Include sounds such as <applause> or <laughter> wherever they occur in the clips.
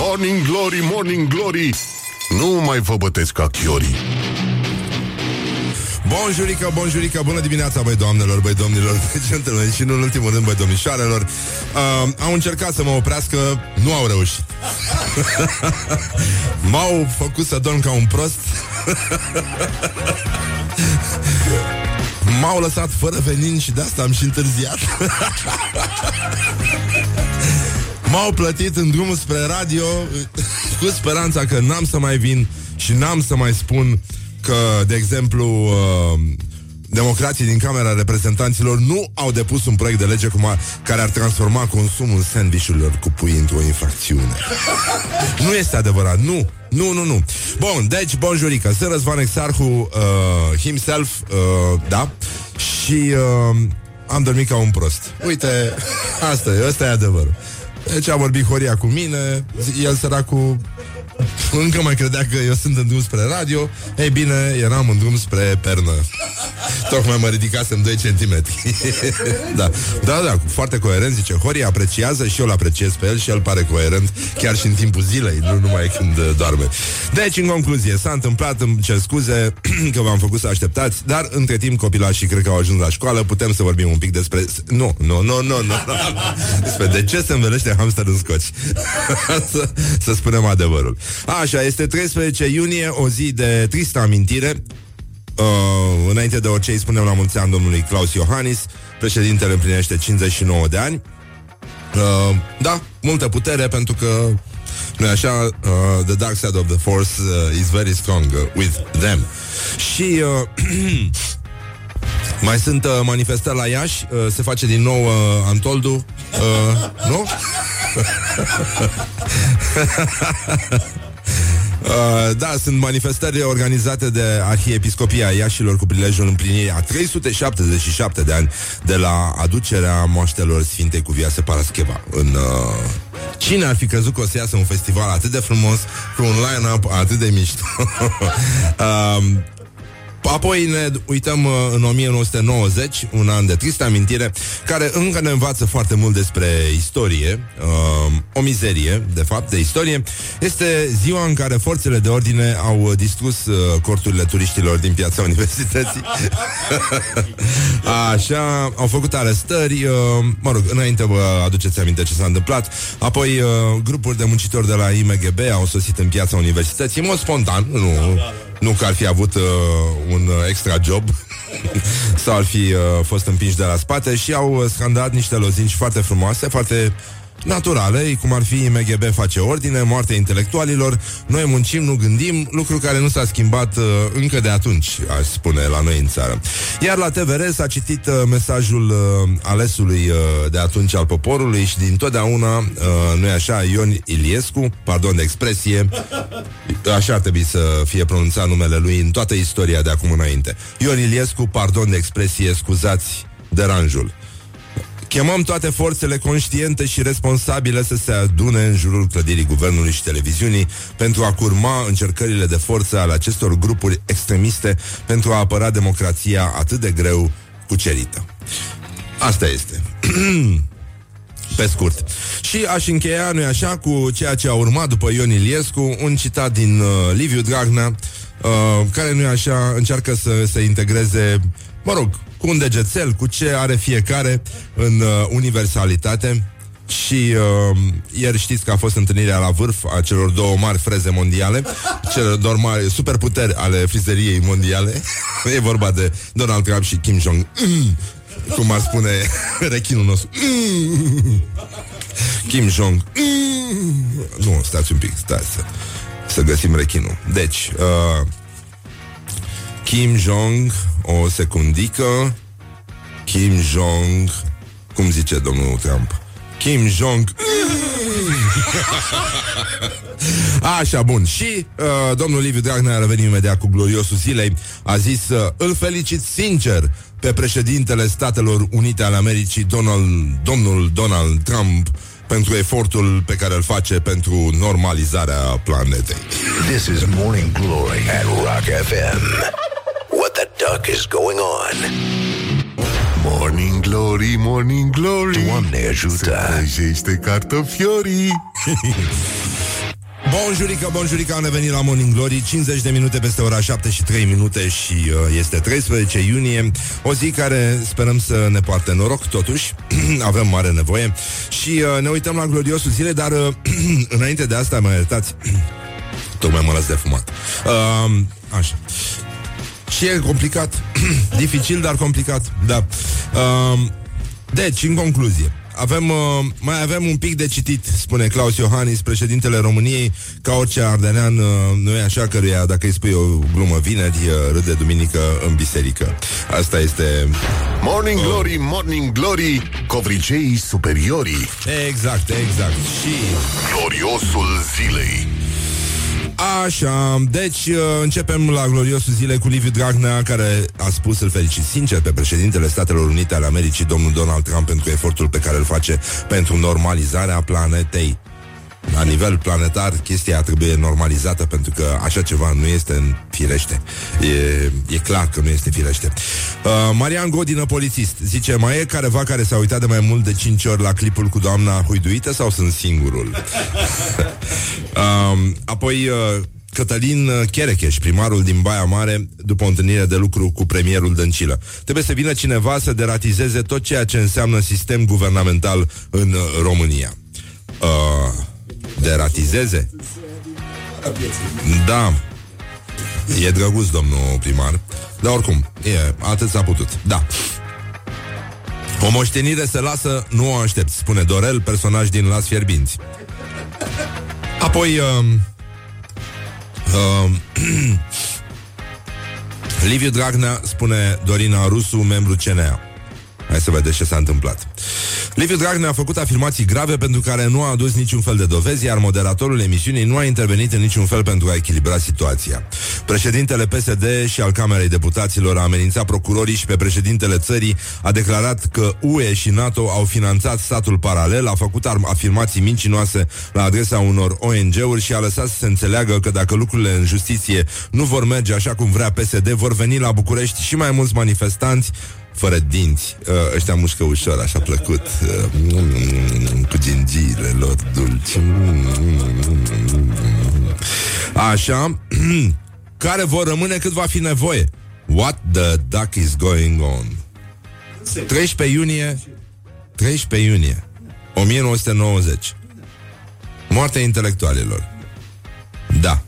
Morning Glory, Morning Glory Nu mai vă bătesc ca chiorii Bonjurică, bonjurică, bună dimineața, băi doamnelor, băi domnilor, <laughs> băi gentlemen și nu în ultimul rând, băi domnișoarelor. Uh, au încercat să mă oprească, nu au reușit. <laughs> M-au făcut să dorm ca un prost. <laughs> M-au lăsat fără venin și de asta am și întârziat. M-au plătit în drumul spre radio <laughs> cu speranța că n-am să mai vin și n-am să mai spun că, de exemplu, uh, democrații din Camera Reprezentanților nu au depus un proiect de lege cum a, care ar transforma consumul sandvișurilor cu pui într-o infracțiune. <laughs> nu este adevărat, nu. Nu, nu, nu. Bun, deci, bonjurică, Sir Răzvan Exarhu uh, himself, uh, da, și uh, am dormit ca un prost. Uite, <laughs> asta e, ăsta e adevărul. Deci a vorbit Horia cu mine, el săracul încă mai credea că eu sunt în drum spre radio. Ei bine, eram în drum spre pernă. Tocmai mă ridicasem 2 cm <laughs> da. da, da, foarte coerent Zice, Hori apreciază și eu îl apreciez pe el Și el pare coerent chiar și în timpul zilei Nu numai când uh, doarme. Deci, în concluzie, s-a întâmplat Îmi cer scuze <clears throat> că v-am făcut să așteptați Dar între timp copilașii cred că au ajuns la școală Putem să vorbim un pic despre... Nu, nu, nu, nu, nu. <laughs> Despre de ce se învelește hamster în scoci. <laughs> Să, să spunem adevărul Așa, este 13 iunie, o zi de tristă amintire. Uh, înainte de orice îi spunem la mulți ani domnului Claus Iohannis, președintele împlinește 59 de ani. Uh, da, multă putere pentru că nu așa, uh, the dark side of the force uh, is very strong uh, with them. Și uh, <clears throat> mai sunt uh, manifestări la Iași, uh, se face din nou uh, Antoldu, uh, nu? <laughs> Uh, da, sunt manifestări organizate de Arhiepiscopia Iașilor cu prilejul împlinirii a 377 de ani de la aducerea moaștelor Sfintei Cuvioase Parascheva în uh, Cine ar fi crezut că o să iasă un festival atât de frumos cu un line-up atât de mișto? <laughs> uh, Apoi ne uităm uh, în 1990, un an de tristă amintire, care încă ne învață foarte mult despre istorie, uh, o mizerie, de fapt, de istorie. Este ziua în care forțele de ordine au distrus uh, corturile turiștilor din piața <laughs> universității. <laughs> Așa, au făcut arestări, uh, mă rog, înainte vă aduceți aminte ce s-a întâmplat. Apoi, uh, grupuri de muncitori de la IMGB au sosit în piața universității, în mod spontan, nu... Nu că ar fi avut uh, un extra job <laughs> sau ar fi uh, fost împinși de la spate și au scandat niște lozinci foarte frumoase, foarte naturale, cum ar fi MGB face ordine, moartea intelectualilor, noi muncim, nu gândim, lucru care nu s-a schimbat uh, încă de atunci, aș spune, la noi în țară. Iar la TVR s-a citit uh, mesajul uh, alesului uh, de atunci al poporului și din totdeauna, uh, nu e așa, Ion Iliescu, pardon de expresie, așa ar trebui să fie pronunțat numele lui în toată istoria de acum înainte. Ion Iliescu, pardon de expresie, scuzați deranjul. Chemăm toate forțele conștiente și responsabile să se adune în jurul clădirii guvernului și televiziunii pentru a curma încercările de forță ale acestor grupuri extremiste pentru a apăra democrația atât de greu cucerită. Asta este. <clears throat> Pe scurt. Și aș încheia, nu așa, cu ceea ce a urmat după Ion Iliescu, un citat din uh, Liviu Dragnea, uh, care nu așa, încearcă să se integreze, mă rog, cu un degețel, cu ce are fiecare în uh, universalitate. Și uh, ieri știți că a fost întâlnirea la vârf a celor două mari freze mondiale, celor două mari superputeri ale frizeriei mondiale. <laughs> e vorba de Donald Trump și Kim Jong. Mm, cum ar spune <laughs> rechinul nostru. Mm, Kim Jong. Mm, nu, stați un pic, stați să, să găsim rechinul. Deci, uh, Kim Jong o secundică. Kim Jong... Cum zice domnul Trump? Kim Jong... <laughs> Așa, bun. Și uh, domnul Liviu Dragnea a revenit imediat cu gloriosul zilei. A zis, uh, îl felicit sincer pe președintele Statelor Unite ale Americii, Donald, domnul Donald Trump, pentru efortul pe care îl face pentru normalizarea planetei. This is Morning Glory at Rock FM. What the duck is going on? Morning Glory, Morning Glory. Doamne ajută! Se cartofiorii <laughs> Bonjurică, bonjurică, am revenit la Morning Glory 50 de minute peste ora 7 și 3 minute Și uh, este 13 iunie O zi care sperăm să ne poarte noroc Totuși, <clears throat> avem mare nevoie. Și uh, ne uităm la gloriosul zile Dar uh, <clears throat> înainte de asta, mă iertați <clears throat> Tocmai mă las de fumat. Uh, Așa Și e complicat <clears throat> Dificil, dar complicat Da uh, Deci, în concluzie avem, uh, mai avem un pic de citit, spune Claus Iohannis, președintele României, ca orice ardenean, uh, nu e așa, căruia dacă îi spui o glumă vineri, uh, râde duminică în biserică. Asta este... Morning Glory, Morning Glory, covriceii superiorii. Exact, exact. Și... Gloriosul zilei. Așa, deci uh, începem la gloriosul zile cu Liviu Dragnea, care a spus, îl felicit sincer pe președintele Statelor Unite ale Americii, domnul Donald Trump, pentru efortul pe care îl face pentru normalizarea planetei. La nivel planetar, chestia trebuie normalizată pentru că așa ceva nu este în firește. E, e clar că nu este firește. Uh, Marian Godină, polițist, zice, mai e careva care s-a uitat de mai mult de 5 ori la clipul cu doamna huiduită sau sunt singurul? uh, <laughs> apoi... Uh, Cătălin Cherecheș, primarul din Baia Mare, după o întâlnire de lucru cu premierul Dăncilă. Trebuie să vină cineva să deratizeze tot ceea ce înseamnă sistem guvernamental în România. Uh, deratizeze? Da. E drăguț, domnul primar. Dar oricum, e, atât s-a putut. Da. O moștenire se lasă, nu o aștept, spune Dorel, personaj din Las Fierbinți. Apoi, um, um, <clears throat> Liviu Dragnea, spune Dorina Rusu, membru CNA. Hai să vedeți ce s-a întâmplat. Liviu Dragnea a făcut afirmații grave pentru care nu a adus niciun fel de dovezi, iar moderatorul emisiunii nu a intervenit în niciun fel pentru a echilibra situația. Președintele PSD și al Camerei Deputaților a amenințat procurorii și pe președintele țării a declarat că UE și NATO au finanțat statul paralel, a făcut afirmații mincinoase la adresa unor ONG-uri și a lăsat să se înțeleagă că dacă lucrurile în justiție nu vor merge așa cum vrea PSD, vor veni la București și mai mulți manifestanți fără dinți. Uh, ăștia mușcă ușor, așa plăcut. Uh, cu gingiile lor dulci. Așa. <clears throat> care vor rămâne cât va fi nevoie. What the duck is going on? 13 iunie 13 iunie 1990 Moartea intelectualilor Da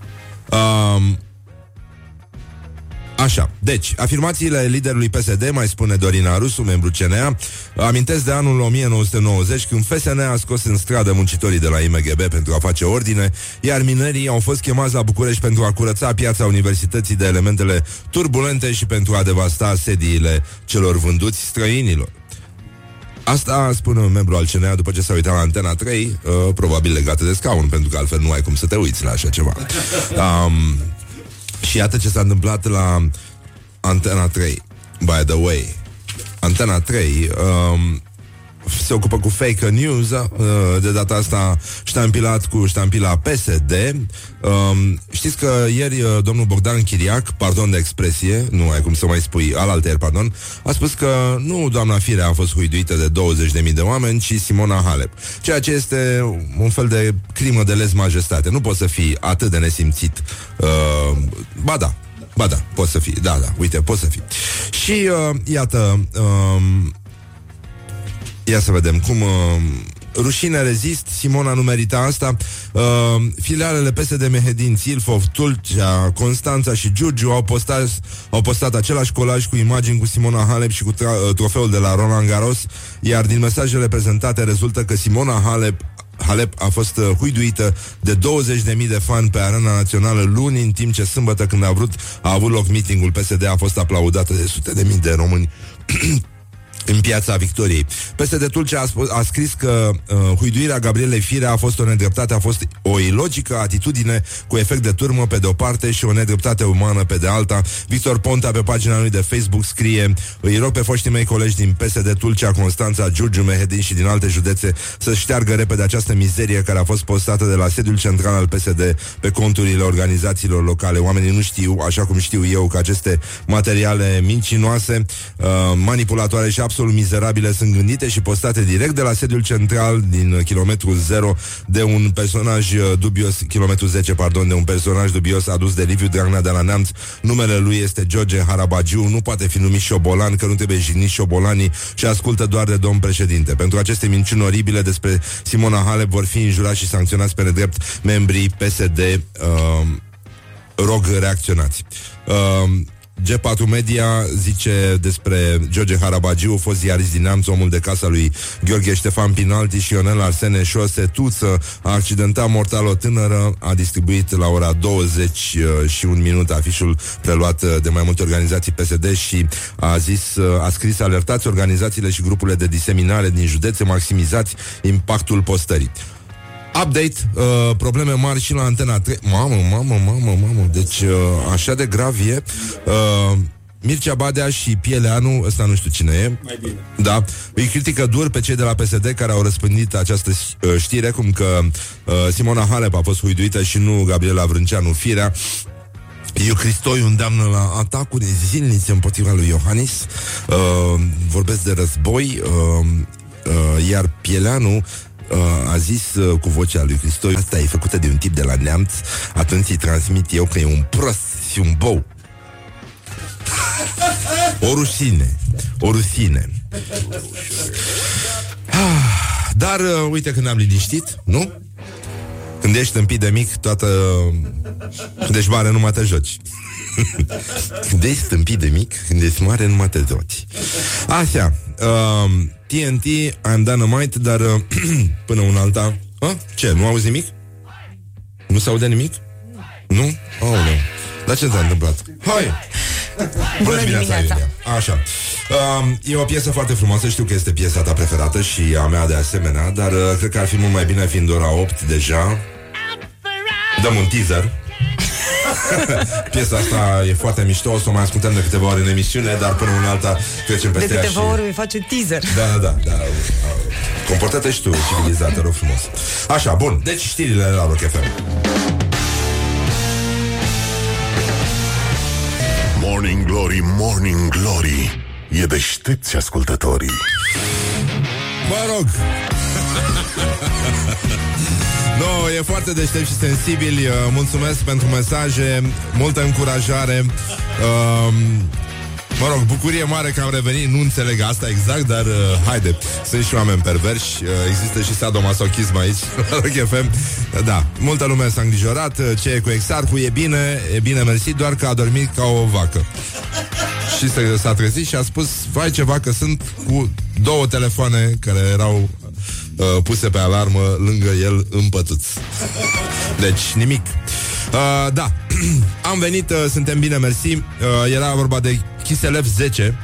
um, Așa, deci, afirmațiile liderului PSD, mai spune Dorina Rusu, membru CNA, amintesc de anul 1990, când FSN a scos în stradă muncitorii de la IMGB pentru a face ordine, iar minerii au fost chemați la București pentru a curăța piața universității de elementele turbulente și pentru a devasta sediile celor vânduți străinilor. Asta spune un membru al CNA după ce s-a uitat la Antena 3, uh, probabil legată de scaun, pentru că altfel nu ai cum să te uiți la așa ceva. <laughs> Um, și iată ce s-a întâmplat la Antena 3. By the way, Antena 3 um, se ocupă cu fake news, uh, de data asta ștampilat cu ștampila PSD. Um, știți că ieri uh, domnul Bogdan Chiriac, pardon de expresie, nu ai cum să mai spui, alalter, pardon, a spus că nu doamna Firea a fost huiduită de 20.000 de oameni, ci Simona Halep. Ceea ce este un fel de crimă de lez majestate. Nu poți să fii atât de nesimțit. Uh, ba da, Ba da, poți să fii, da, da, uite, poți să fii. Și uh, iată, uh, Ia să vedem cum... Uh, rușine rezist, Simona nu merita asta. Uh, Filialele PSD Mehedin, Silfov, Tulcea, Constanța și Giurgiu au postat, au postat același colaj cu imagini cu Simona Halep și cu tra- uh, trofeul de la Roland Garros Iar din mesajele prezentate rezultă că Simona Halep Halep a fost uh, huiduită de 20.000 de fani pe arena națională luni, în timp ce sâmbătă când a vrut a avut loc meetingul PSD a fost aplaudată de sute de mii de români <clears throat> în piața Victoriei. de Tulcea a, spus, a scris că uh, huiduirea Gabrielei Firea a fost o nedreptate, a fost o ilogică atitudine cu efect de turmă pe de o parte și o nedreptate umană pe de alta. Victor Ponta pe pagina lui de Facebook scrie Îi rog pe foștii mei colegi din PSD Tulcea, Constanța, Giurgiu, Mehedin și din alte județe să șteargă repede această mizerie care a fost postată de la sediul central al PSD pe conturile organizațiilor locale. Oamenii nu știu, așa cum știu eu, că aceste materiale mincinoase, uh, manipulatoare și absolut absolut mizerabile sunt gândite și postate direct de la sediul central din kilometrul 0 de un personaj uh, dubios, kilometrul 10, pardon, de un personaj dubios adus de Liviu Dragnea de la Neamț. Numele lui este George Harabagiu, nu poate fi numit șobolan, că nu trebuie jignit șobolanii și ascultă doar de domn președinte. Pentru aceste minciuni oribile despre Simona Halep vor fi înjurați și sancționați pe nedrept membrii PSD uh, rog reacționați. Uh, G4 Media zice despre George Harabagiu, fost ziarist din Neamț, omul de casa lui Gheorghe Ștefan Pinalti și Ionel Arsene Șosetuță a accidentat mortal o tânără, a distribuit la ora 20 uh, și un minut afișul preluat uh, de mai multe organizații PSD și a zis, uh, a scris alertați organizațiile și grupurile de diseminare din județe, maximizați impactul postării. Update, uh, probleme mari și la Antena 3 Mamă, mamă, mamă, mamă Deci uh, așa de grav e. Uh, Mircea Badea și Pieleanu Ăsta nu știu cine e. Mai bine. Da, îi critică dur pe cei de la PSD Care au răspândit această uh, știre Cum că uh, Simona Halep a fost huiduită Și nu Gabriela Vrânceanu Firea. Eu Cristoi îndeamnă la atacuri zilnice împotriva lui Iohannis. Uh, Vorbesc de război. Uh, uh, Iar Pieleanu uh, a zis uh, cu vocea lui Cristoi Asta e făcută de un tip de la neamț Atunci îi transmit eu că e un prost și un bou O rușine O rușine Ah, Dar uh, uite când am liniștit, nu? Când ești tâmpit de mic, toată... Când ești mare, nu mai te joci. <laughs> când ești tâmpit de mic, când ești mare, nu mai te joci. Așa, uh, TNT, I'm Dynamite, dar uh, <clears throat> până un alta... A? Ce, nu auzi nimic? Nu se aude nimic? Nu? Oh, nu. Dar ce s-a întâmplat? Hai! Bună dimineața, Iulia. Așa. Um, e o piesă foarte frumoasă, știu că este piesa ta preferată și a mea de asemenea, dar uh, cred că ar fi mult mai bine fiind ora 8 deja. Dăm un teaser. <laughs> Piesa asta e foarte mișto, o să o mai ascultăm de câteva ori în emisiune, dar până una alta trecem De peste ea câteva și... ori îi face teaser. Da, da, da, da. Comportă-te și tu, civilizat, te rog frumos. Așa, bun, deci știrile la Rock FM. Morning Glory, Morning Glory E deștepți ascultătorii Mă rog <laughs> No, e foarte deștept și sensibil. Uh, Mulțumesc pentru mesaje Multă încurajare. Uh, Mă rog, bucurie mare că am revenit. Nu înțeleg asta exact, dar uh, Haide, sunt și oameni perverși. Uh, Există și sadomasochism aici <laughs> la Rock FM Da, multă lume s-a îngrijorat. Uh, Ce e cu exarhul, e bine E bine, mersi, doar că a dormit ca o vacă. Și se, s-a trezit și a spus Vai ceva că sunt cu două telefoane Care erau uh, puse pe alarmă Lângă el în pătuț Deci nimic. Uh, Da <clears throat> Am venit, uh, suntem bine, mersi. Uh, Era vorba de Chiselev 10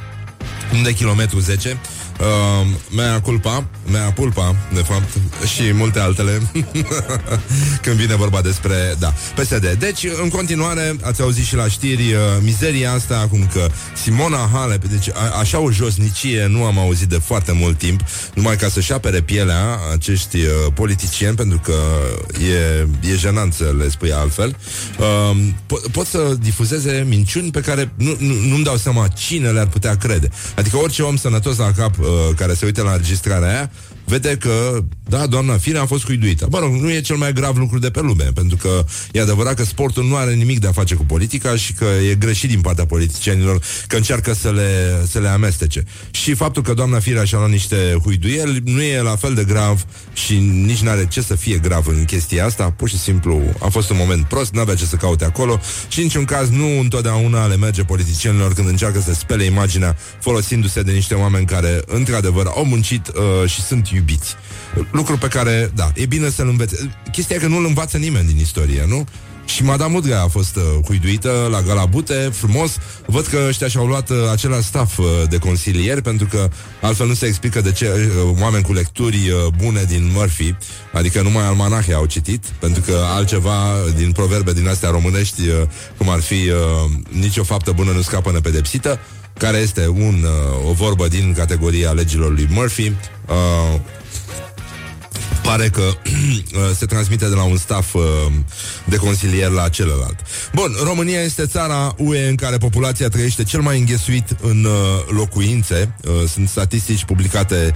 Nu de kilometru 10 Uh, mea culpa, mea pulpa, de fapt, și multe altele <laughs> când vine vorba despre, da, PSD. Deci, în continuare, ați auzit și la știri uh, mizeria asta, acum că Simona Halep, deci a, așa o josnicie nu am auzit de foarte mult timp, numai ca să-și apere pielea acești uh, politicieni, pentru că e, e jenant să le spui altfel, uh, po- pot să difuzeze minciuni pe care nu, nu, nu-mi dau seama cine le-ar putea crede. Adică orice om sănătos la cap uh, care se uită la înregistrarea aia, vede că, da, doamna Fire a fost cuiduită. Mă rog, nu e cel mai grav lucru de pe lume, pentru că e adevărat că sportul nu are nimic de a face cu politica și că e greșit din partea politicienilor că încearcă să le, să le amestece. Și faptul că doamna Firea și-a luat niște huiduieli nu e la fel de grav și nici n-are ce să fie grav în chestia asta, pur și simplu a fost un moment prost, n-avea ce să caute acolo și în niciun caz nu întotdeauna le merge politicienilor când încearcă să spele imaginea folosindu-se de niște oameni care într-adevăr au muncit uh, și sunt iubiți. Lucru pe care, da, e bine să-l învețe. Chestia e că nu-l învață nimeni din istorie, nu? Și Madame Udrea a fost uh, huiduită la Galabute, frumos. Văd că ăștia și-au luat uh, același staff uh, de consilieri, pentru că altfel nu se explică de ce uh, oameni cu lecturi uh, bune din Murphy, adică numai almanahe au citit, pentru că altceva din proverbe din astea românești, uh, cum ar fi uh, nicio faptă bună nu scapă nepedepsită, care este un, uh, o vorbă din categoria legilor lui Murphy. Uh, pare că <clears throat> se transmite de la un staff uh, de consilier la celălalt. Bun, România este țara UE în care populația trăiește cel mai înghesuit în uh, locuințe. Uh, sunt statistici publicate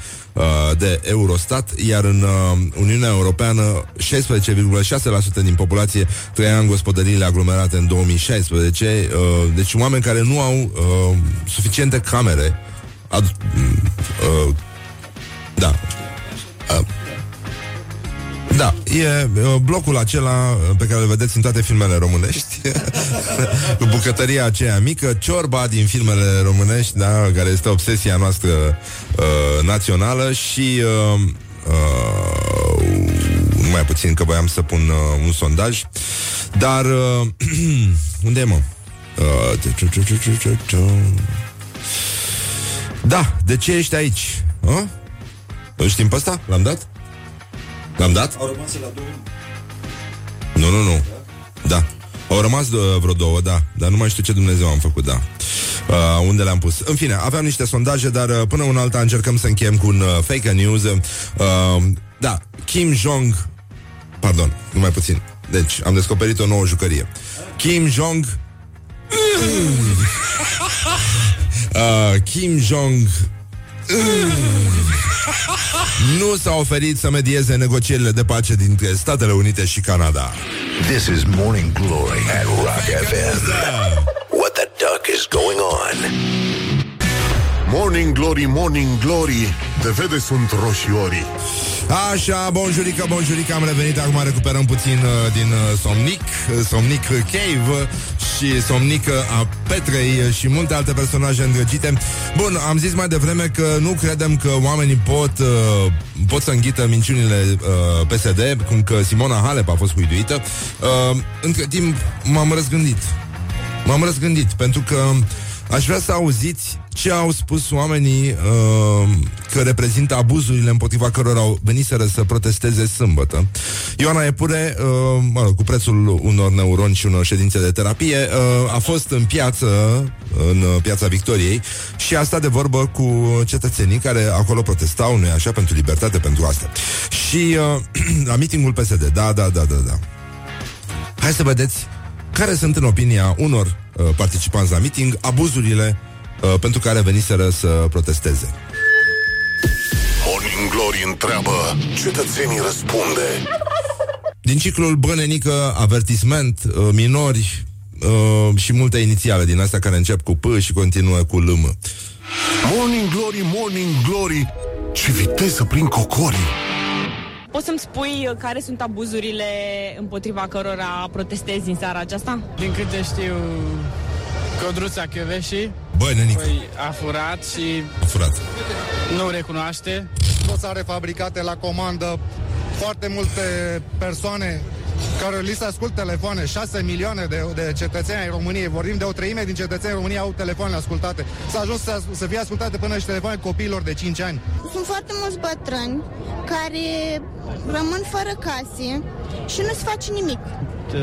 de Eurostat, iar în Uniunea Europeană 16,6% din populație trăia în gospodăriile aglomerate în 2016, deci oameni care nu au suficiente camere. Ad- da. Da, e blocul acela pe care îl vedeți în toate filmele românești <laughs> Cu bucătăria aceea mică Ciorba din filmele românești da, Care este obsesia noastră uh, națională Și uh, uh, Numai puțin că voiam să pun uh, un sondaj Dar uh, <clears throat> Unde e mă? Uh, da, de ce ești aici? Uh? Îl știm pe ăsta? L-am dat? L-am dat? Au rămas la două. Nu, nu, nu. Da. Au rămas uh, vreo două, da. Dar nu mai știu ce Dumnezeu am făcut, da. Uh, unde le-am pus. În fine, aveam niște sondaje, dar uh, până un alta încercăm să încheiem cu un uh, fake news. Uh, da, Kim Jong... Pardon, numai puțin. Deci, am descoperit o nouă jucărie. Kim Jong... <laughs> uh, Kim Jong... nu s-a oferit să medieze negocierile de pace dintre Statele Unite și Canada. This is Morning Glory at Rock FM. What the duck is going on? Morning Glory, Morning Glory, de vede sunt roșiorii. Așa, bonjurică, bonjurică, am revenit, acum recuperăm puțin uh, din uh, Somnic, uh, Somnic Cave și Somnic uh, a Petrei și multe alte personaje îndrăgite. Bun, am zis mai devreme că nu credem că oamenii pot, uh, pot să înghită minciunile uh, PSD, cum că Simona Halep a fost huiduită. Uh, între timp m-am răzgândit. M-am răzgândit, pentru că aș vrea să auziți ce au spus oamenii uh, că reprezintă abuzurile împotriva cărora au veniseră să protesteze sâmbătă. Ioana Epure, uh, mă rog, cu prețul unor neuroni și unor ședințe de terapie, uh, a fost în piață, în piața Victoriei și a stat de vorbă cu cetățenii care acolo protestau, nu așa, pentru libertate, pentru asta. Și uh, <clears throat> la mitingul PSD, da, da, da, da, da. Hai să vedeți care sunt, în opinia unor uh, participanți la miting, abuzurile uh, pentru care veniseră să protesteze. Morning Glory întreabă, cetățenii răspunde. Din ciclul Bănenică, avertisment, uh, minori uh, și multe inițiale din astea care încep cu P și continuă cu LM. Morning Glory, Morning Glory, ce viteză prin cocorii! Poți să-mi spui uh, care sunt abuzurile împotriva cărora protestezi în seara aceasta? Din câte știu, Codruța Chioveși Băi, nenică. Păi, a furat și a furat. nu recunoaște. Dosare fabricate la comandă, foarte multe persoane care li se ascult telefoane, 6 milioane de, de cetățeni ai României, vorbim de o treime din cetățenii României au telefoane ascultate. S-a ajuns să, să fie ascultate până și telefoane copiilor de 5 ani. Sunt foarte mulți bătrâni care rămân fără case și nu se face nimic. Uh,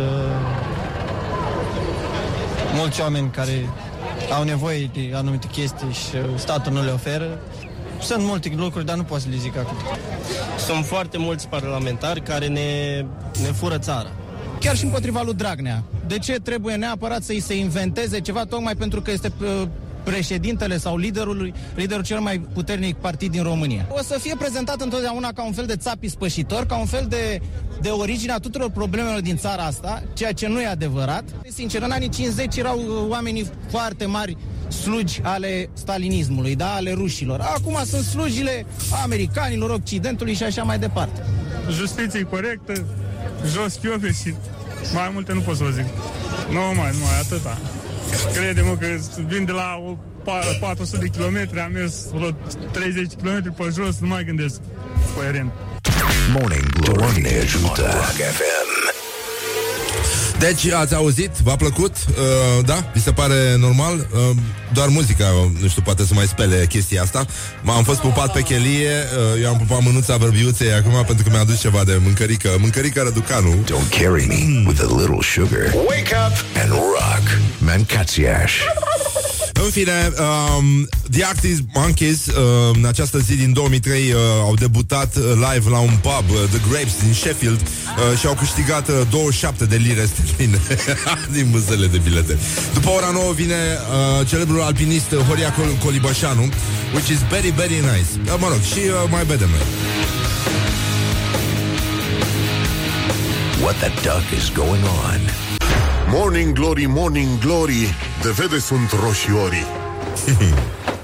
mulți oameni care au nevoie de anumite chestii și statul nu le oferă. Sunt multe lucruri, dar nu pot să le zic acum. Sunt foarte mulți parlamentari care ne, ne fură țara. Chiar și împotriva lui Dragnea. De ce trebuie neapărat să-i se inventeze ceva tocmai pentru că este uh, președintele sau liderul, liderul cel mai puternic partid din România. O să fie prezentat întotdeauna ca un fel de țapi spășitor, ca un fel de, de origine a tuturor problemelor din țara asta, ceea ce nu e adevărat. Sincer, în anii 50 erau uh, oamenii foarte mari slugi ale stalinismului, da, ale rușilor. Acum sunt slujile americanilor, Occidentului și așa mai departe. Justiție corectă, jos chiofe și mai multe nu pot să vă zic. Nu mai, nu mai, atâta. Crede-mă că vin de la 400 de kilometri, am mers vreo 30 km pe jos, nu mai gândesc. Coerent. Morning Glory Doamne ajută. Rock FM deci, ați auzit? V-a plăcut? Uh, da? Vi se pare normal? Uh, doar muzica, nu știu, poate să mai spele chestia asta. M-am fost pupat pe chelie, uh, eu am pupat mânuța bărbiuței acum pentru că mi-a adus ceva de mâncărică. Mâncărică răducanu. Don't carry me with a little sugar. Wake up and rock. Mancațiaș. În fine, um, The Arctic Monkeys uh, în această zi din 2003 uh, au debutat uh, live la un pub, uh, The Grapes din Sheffield uh, și au câștigat uh, 27 de lire sterline <laughs> din vânzările de bilete. După ora 9 vine uh, celebrul alpinist uh, Horia Col- Colibășanu, which is very, very nice. Uh, mă rog, și uh, mai vedem noi. What the duck is going on? Morning Glory, Morning Glory De vede sunt roșiorii <laughs>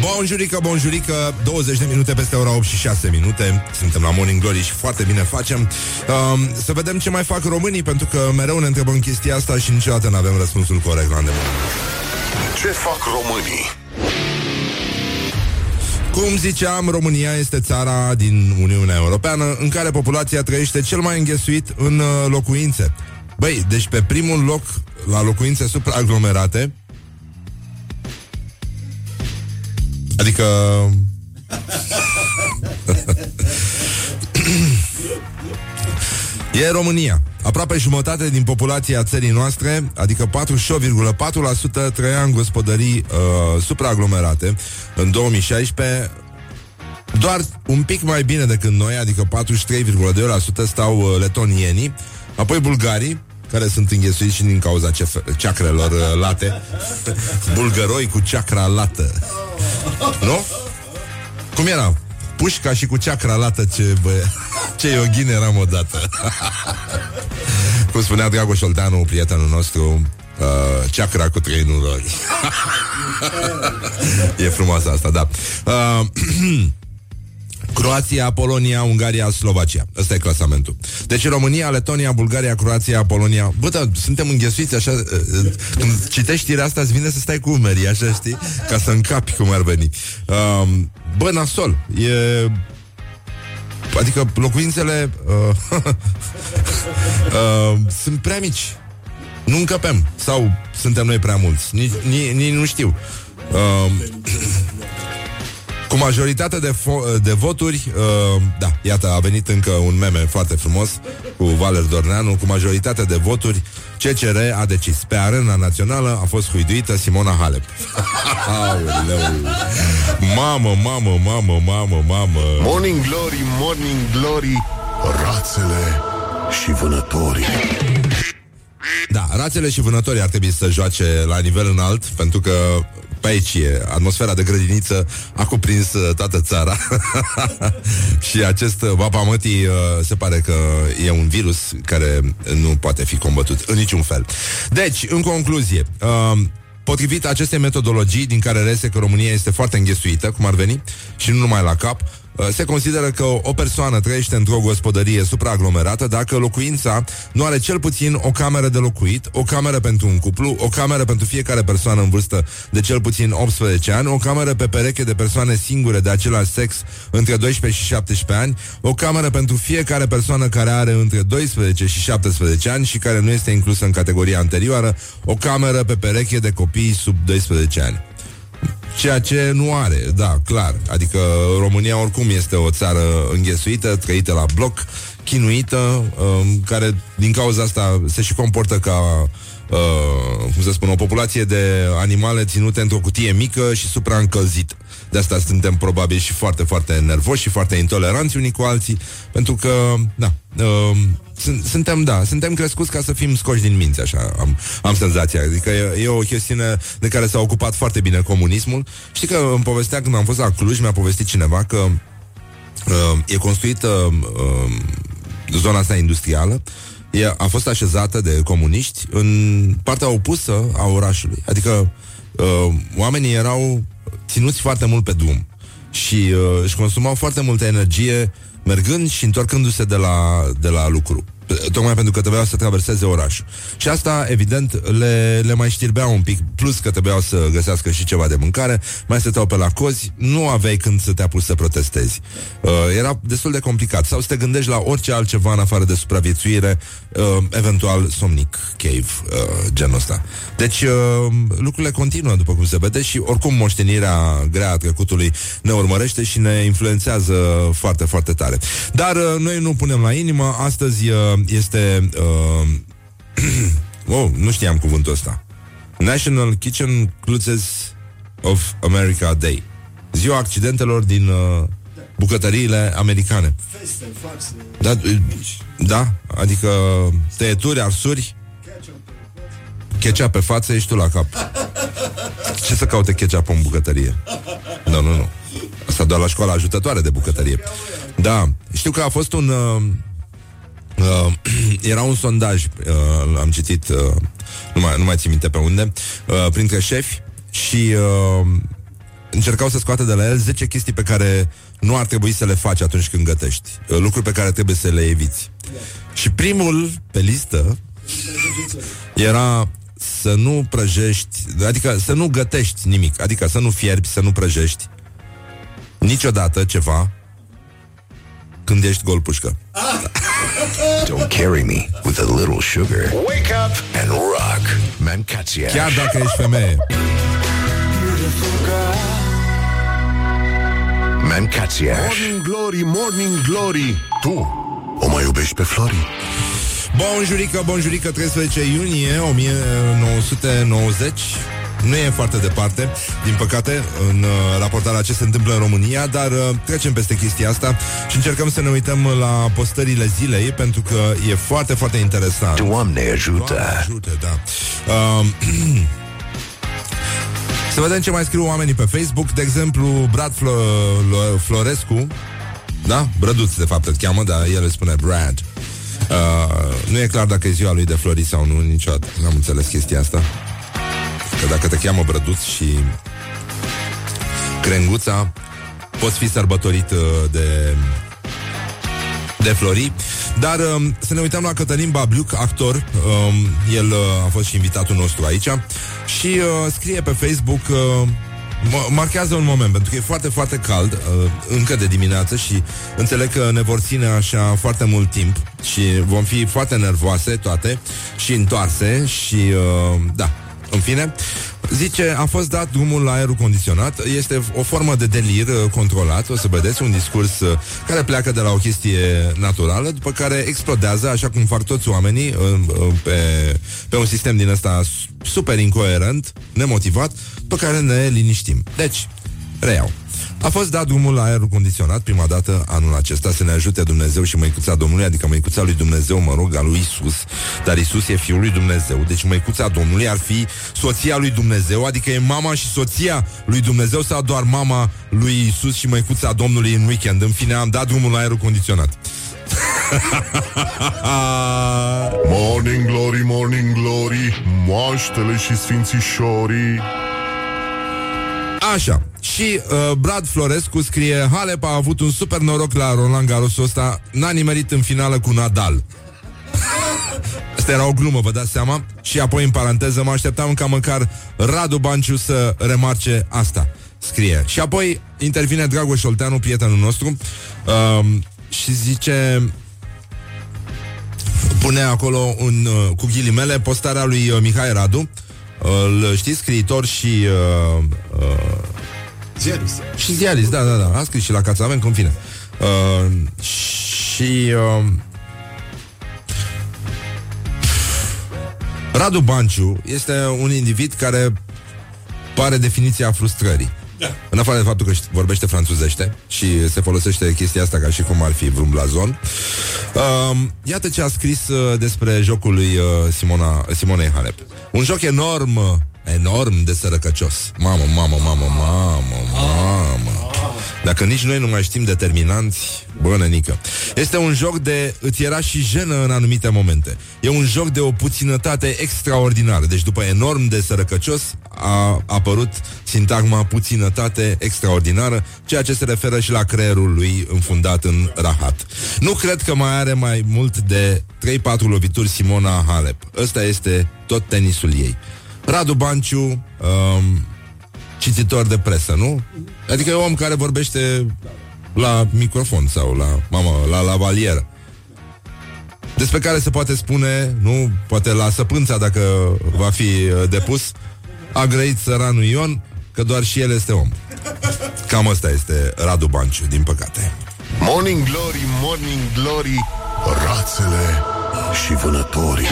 Bonjurică, bonjurică 20 de minute peste ora 8 și 6 minute. Suntem la Morning Glory și foarte bine facem. Um, Să vedem ce mai fac românii Pentru că mereu ne întrebăm chestia asta Și niciodată nu avem răspunsul corect la îndemână. Ce fac românii? Cum ziceam, România este țara din Uniunea Europeană În care populația trăiește cel mai înghesuit în uh, locuințe. Băi, deci pe primul loc la locuințe supraaglomerate Adică E România. Aproape jumătate din populația țării noastre, adică 48,4% trăia în gospodării uh, supraaglomerate. În 2016, doar un pic mai bine decât noi, adică 43,2% stau uh, letonienii, apoi bulgarii, care sunt înghesuiți și din cauza cef- ceacrelor uh, late. <laughs> Bulgăroi cu ceacra lată. Nu? Cum era? Pușca și cu ceacra lată ce, bă, <laughs> ce ioghin eram odată. <laughs> Cum spunea Dragoș Olteanu, prietenul nostru, uh, ceacra cu trei nurori. e frumoasă asta, da. Uh, <clears throat> Croația, Polonia, Ungaria, Slovacia. Ăsta e clasamentul. Deci România, Letonia, Bulgaria, Croația, Polonia. Bă, da, suntem înghesuiți așa. uh, uh, Când citești știrea asta, îți vine să stai cu umerii, așa, știi? Ca să încapi cum ar veni. Um, bă, nasol. E Adică locuințele uh, <laughs> uh, sunt prea mici. Nu încăpem. Sau suntem noi prea mulți. Nici, nici, nici nu știu. Uh, cu majoritate de, fo- de voturi, uh, da, iată, a venit încă un meme foarte frumos cu Valer Dorneanu, cu majoritate de voturi, CCR a decis. Pe arena națională a fost huiduită Simona Halep. <laughs> Aoleu. Mamă, mamă, mamă, mamă, mamă. Morning Glory, Morning Glory Rațele și vânătorii Da, rațele și vânătorii ar trebui să joace la nivel înalt, pentru că pe aici e, atmosfera de grădiniță a cuprins uh, toată țara <laughs> și acest uh, vapamătii uh, se pare că e un virus care nu poate fi combătut în niciun fel. Deci, în concluzie, uh, Potrivit acestei metodologii, din care rese că România este foarte înghesuită, cum ar veni, și nu numai la cap, uh, se consideră că o persoană trăiește într-o gospodărie supraaglomerată dacă locuința nu are cel puțin o cameră de locuit, o cameră pentru un cuplu, o cameră pentru fiecare persoană în vârstă de cel puțin 18 ani, o cameră pe pereche de persoane singure de același sex între 12 și 17 ani, o cameră pentru fiecare persoană care are între 12 și 17 ani și care nu este inclusă în categoria anterioară, o cameră pe pereche de copii sub 12 ani. Ceea ce nu are, da, clar. Adică România oricum este o țară înghesuită, trăită la bloc, chinuită, um, care din cauza asta se și comportă ca Uh, cum să spun, o populație de animale ținute într-o cutie mică și supraîncălzită. De asta suntem probabil și foarte, foarte nervoși și foarte intoleranți unii cu alții, pentru că, da, uh, sunt, suntem, da, suntem crescuți ca să fim scoși din minți, așa, am, am senzația. Adică e, e o chestiune de care s-a ocupat foarte bine comunismul. Știi că îmi povestea când am fost la Cluj, mi-a povestit cineva că uh, e construită uh, zona asta industrială e, a fost așezată de comuniști în partea opusă a orașului. Adică uh, oamenii erau ținuți foarte mult pe drum și uh, își consumau foarte multă energie mergând și întorcându-se de la, de la lucru. Tocmai pentru că trebuiau să traverseze orașul. Și asta, evident, le, le mai știrbea un pic, plus că trebuiau să găsească și ceva de mâncare, mai stăteau pe la cozi, nu aveai când să te apuci să protestezi. Uh, era destul de complicat. Sau să te gândești la orice altceva în afară de supraviețuire, uh, eventual somnic cave, uh, genul ăsta. Deci, uh, lucrurile continuă, după cum se vede, și oricum moștenirea grea a trecutului ne urmărește și ne influențează foarte, foarte tare. Dar uh, noi nu punem la inimă, astăzi uh, este... Uh, <clears throat> oh, nu știam cuvântul ăsta. National Kitchen Cluzes of America Day. Ziua accidentelor din uh, bucătăriile americane. Da, da, adică tăieturi, arsuri, ketchup pe față, ești tu la cap. Ce să caute ketchup în bucătărie? Nu, nu, nu. Asta doar la școala ajutătoare de bucătărie. Da, știu că a fost un... Uh, uh, <clears throat> era un sondaj, uh, am citit, uh, nu, mai, nu mai țin minte pe unde, uh, printre șefi și uh, încercau să scoată de la el 10 chestii pe care nu ar trebui să le faci atunci când gătești. Uh, lucruri pe care trebuie să le eviți. Și primul pe listă era să nu prăjești, adică să nu gătești nimic, adică să nu fierbi, să nu prăjești niciodată ceva când ești gol pușcă. Don't carry me with a little sugar. Wake up and rock. Mancația. Chiar dacă ești femeie. Mancația. Morning Glory, Morning Glory Tu o mai iubești pe Flori? Bonjurică, bonjurică, 13 iunie 1990 nu e foarte departe, din păcate, în uh, raportarea ce se întâmplă în România, dar uh, trecem peste chestia asta și încercăm să ne uităm la postările zilei, pentru că e foarte, foarte interesant. Doamne ajută! Doamne ajută, da. Uh, <clears throat> să vedem ce mai scriu oamenii pe Facebook. De exemplu, Brad Flo- Florescu, da? Brăduț, de fapt, îl cheamă, dar el îi spune Brad. Uh, nu e clar dacă e ziua lui de flori sau nu, niciodată. N-am înțeles chestia asta. Că dacă te cheamă Brăduț și Crenguța, poți fi sărbătorit uh, de de Flori. Dar um, să ne uităm la Cătălin Babliuc, actor. Um, el uh, a fost și invitatul nostru aici și uh, scrie pe Facebook uh, m- marchează un moment, pentru că e foarte, foarte cald uh, încă de dimineață și înțeleg că ne vor ține așa foarte mult timp și vom fi foarte nervoase toate și întoarse și uh, da, în fine, zice, a fost dat drumul la aerul condiționat. Este o formă de delir uh, controlat. O să vedeți un discurs uh, care pleacă de la o chestie naturală, după care explodează, așa cum fac toți oamenii, uh, uh, pe, pe un sistem din ăsta super incoerent, nemotivat, pe care ne liniștim. Deci, reiau. A fost dat drumul la aerul condiționat prima dată anul acesta să ne ajute Dumnezeu și măicuța Domnului, adică măicuța lui Dumnezeu, mă rog, a lui Isus, dar Isus e fiul lui Dumnezeu, deci măicuța Domnului ar fi soția lui Dumnezeu, adică e mama și soția lui Dumnezeu sau doar mama lui Isus și măicuța Domnului în weekend. În fine, am dat drumul la aerul condiționat. <laughs> Morning Glory, Morning Glory Moaștele și sfințișorii Așa. Și uh, Brad Florescu scrie Halep a avut un super noroc la Roland Garros ăsta N-a nimerit în finală cu Nadal <laughs> Asta era o glumă, vă dați seama? Și apoi, în paranteză, mă așteptam ca măcar Radu Banciu să remarce asta Scrie. Și apoi intervine Dragoș Olteanu, prietenul nostru uh, Și zice Pune acolo un, uh, cu ghilimele postarea lui uh, Mihai Radu îl știți, scriitor și uh, uh, Ziarist. și ziarist, da, da, da. A scris și la Cațaven, în fine. Uh, și uh, Radu Banciu este un individ care pare definiția frustrării. Da. În afară de faptul că ști- vorbește franțuzește și se folosește chestia asta ca și cum ar fi vreun blazon. Uh, iată ce a scris uh, despre jocul lui uh, Simona, Simonei Halep. Un joc enorm, uh, enorm de sărăcăcios. Mamă, mamă, mamă, mamă, mamă. Dacă nici noi nu mai știm determinanți, bă, nenică. Este un joc de îți era și jenă în anumite momente. E un joc de o puținătate extraordinară. Deci după enorm de sărăcăcios a apărut sintagma puținătate extraordinară, ceea ce se referă și la creierul lui înfundat în rahat. Nu cred că mai are mai mult de 3-4 lovituri Simona Halep. Ăsta este tot tenisul ei. Radu Banciu, um, cititor de presă, nu? Adică e om care vorbește la microfon sau la, mamă, la lavalieră. Despre care se poate spune, nu, poate la săpânța dacă va fi uh, depus, a grăit săranul Ion, că doar și el este om. Cam asta este Radu Banciu, din păcate. Morning Glory, Morning Glory Rațele și vânătorii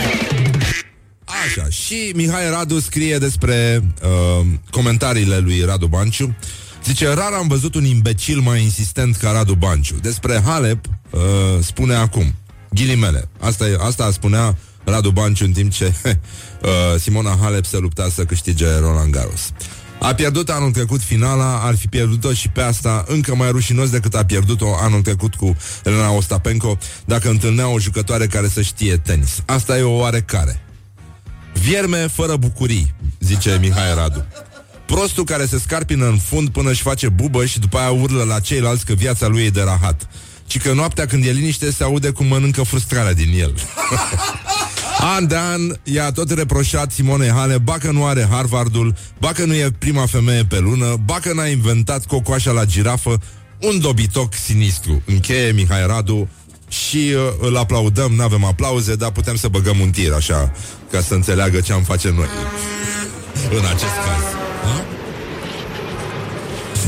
Așa, și Mihai Radu scrie despre uh, comentariile lui Radu Banciu. Zice, rar am văzut un imbecil mai insistent ca Radu Banciu. Despre Halep uh, spune acum, ghilimele, asta, e, asta spunea Radu Banciu în timp ce <laughs> uh, Simona Halep se lupta să câștige Roland Garros. A pierdut anul trecut finala, ar fi pierdut-o și pe asta încă mai rușinos decât a pierdut-o anul trecut cu Elena Ostapenko dacă întâlnea o jucătoare care să știe tenis. Asta e o oarecare. Vierme fără bucurii, zice Mihai Radu. Prostul care se scarpină în fund până își face bubă și după aia urlă la ceilalți că viața lui e de rahat. Ci că noaptea când e liniște se aude cum mănâncă frustrarea din el. <laughs> An de an i-a tot reproșat Simone Hale Bacă nu are Harvardul Bacă nu e prima femeie pe lună Bacă n-a inventat cocoașa la girafă Un dobitoc sinistru Încheie Mihai Radu și uh, îl aplaudăm, nu avem aplauze, dar putem să băgăm un tir așa, ca să înțeleagă ce am face noi. În acest caz. Ha?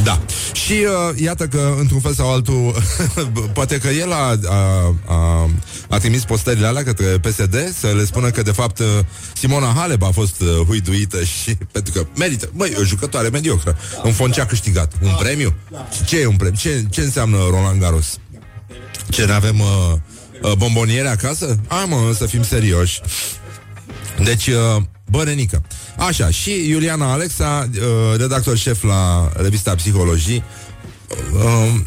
Da. Și uh, iată că, într-un fel sau altul, <laughs> poate că el a, a, a, a trimis postările alea către PSD să le spună că, de fapt, uh, Simona Halep a fost uh, huiduită și <laughs> pentru că merită. Măi, o jucătoare mediocră. În fond ce a câștigat? Un premiu? Ce e un premiu? Ce, ce înseamnă Roland Garros? Ce, ne avem uh, uh, bomboniere acasă? Hai mă, să fim serioși. Deci, uh, bărenică. Așa, și Iuliana Alexa, uh, redactor șef la revista Psihologii. Uh,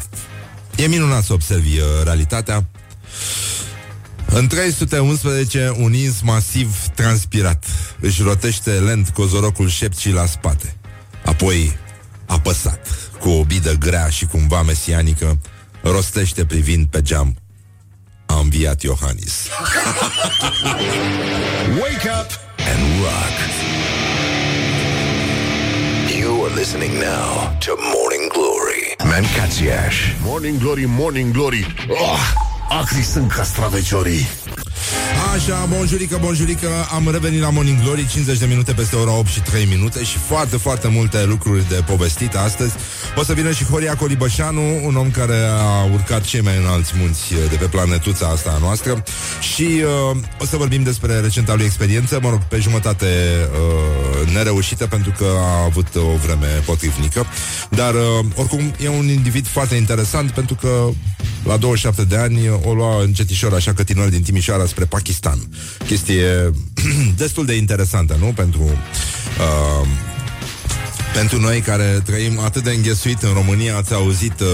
e minunat să observi uh, realitatea. În 311, un ins masiv transpirat își rotește lent cozorocul șepcii la spate. Apoi, apăsat, cu o bidă grea și cumva mesianică, rostește privind pe geam. A înviat Iohannis. <laughs> Wake up and rock. You are listening now to Morning Glory. Mancațiaș. Morning Glory, Morning Glory oh, Acri sunt castraveciorii Așa, bonjurică, bonjurică Am revenit la Morning Glory 50 de minute peste ora 8 și 3 minute Și foarte, foarte multe lucruri de povestit astăzi. O să vină și Horia Colibășanu Un om care a urcat cei mai înalți munți De pe planetuța asta a noastră. Și uh, o să vorbim despre recenta lui experiență Mă rog, pe jumătate uh, nereușită Pentru că a avut o vreme potrivnică. Dar, uh, oricum, e un individ foarte interesant Pentru că la 27 de ani o lua încetișor așa cătinăl din Timișoara spre Pakistan. Chestie <clears throat> destul de interesantă, nu? Pentru uh, pentru noi care trăim atât de înghesuit în România, ați auzit uh,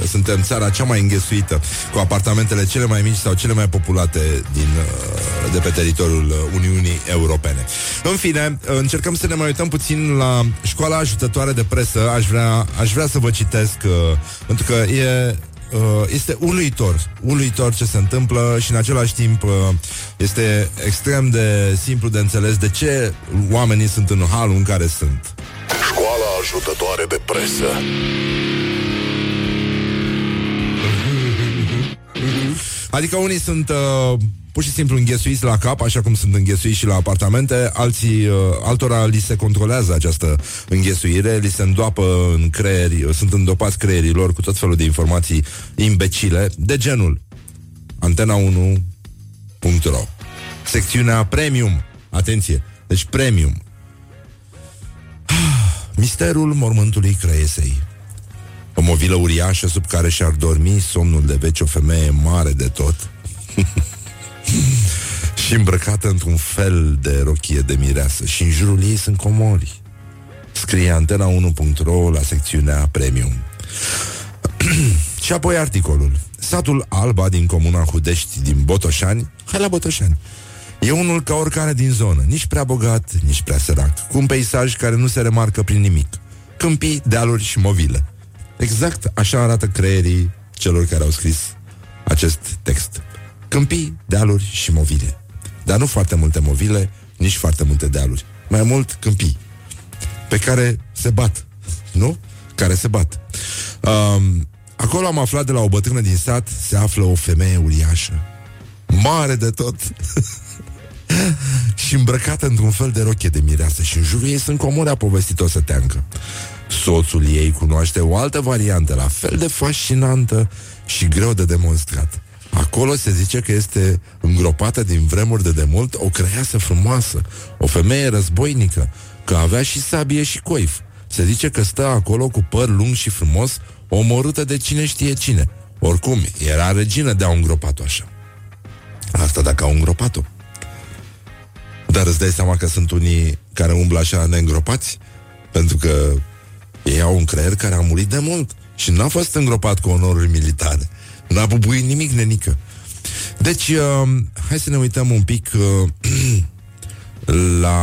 că suntem țara cea mai înghesuită, cu apartamentele cele mai mici sau cele mai populate din, uh, de pe teritoriul uh, Uniunii Europene. În fine, uh, încercăm să ne mai uităm puțin la școala ajutătoare de presă. Aș vrea, aș vrea să vă citesc, uh, pentru că e uh, este uluitor, uluitor ce se întâmplă și în același timp uh, este extrem de simplu de înțeles de ce oamenii sunt în halul în care sunt. Școala ajutătoare de presă. Adică unii sunt uh, pur și simplu înghesuiți la cap, așa cum sunt înghesuiți și la apartamente, alții, uh, altora li se controlează această înghesuire, li se îndoapă în creieri, uh, sunt îndopați creierii lor cu tot felul de informații imbecile, de genul antena1.ro Secțiunea Premium. Atenție, deci Premium. <sighs> Misterul mormântului Crăiesei. O movilă uriașă sub care și-ar dormi somnul de veci o femeie mare de tot <laughs> și îmbrăcată într-un fel de rochie de mireasă și în jurul ei sunt comori. Scrie antena1.ro la secțiunea Premium. <clears throat> și apoi articolul. Satul Alba din comuna Hudești din Botoșani, hai la Botoșani, E unul ca oricare din zonă, nici prea bogat, nici prea sărac, cu un peisaj care nu se remarcă prin nimic. Câmpii, dealuri și movile. Exact așa arată creierii celor care au scris acest text. Câmpii, dealuri și movile. Dar nu foarte multe movile, nici foarte multe dealuri. Mai mult câmpii. Pe care se bat. Nu? Care se bat. Um, acolo am aflat de la o bătrână din sat se află o femeie uriașă. Mare de tot. <laughs> și îmbrăcată într-un fel de roche de mireasă și în jurul ei sunt comori a povestit-o să teancă. Soțul ei cunoaște o altă variantă, la fel de fascinantă și greu de demonstrat. Acolo se zice că este îngropată din vremuri de demult o creiasă frumoasă, o femeie războinică, că avea și sabie și coif. Se zice că stă acolo cu păr lung și frumos, omorâtă de cine știe cine. Oricum, era regină de a îngropat-o așa. Asta dacă au îngropat-o. Dar îți dai seama că sunt unii care umblă așa neîngropați? Pentru că ei au un creier care a murit de mult și n-a fost îngropat cu onoruri militare. N-a bubuit nimic, nenică. Deci, uh, hai să ne uităm un pic uh, <clears throat> la...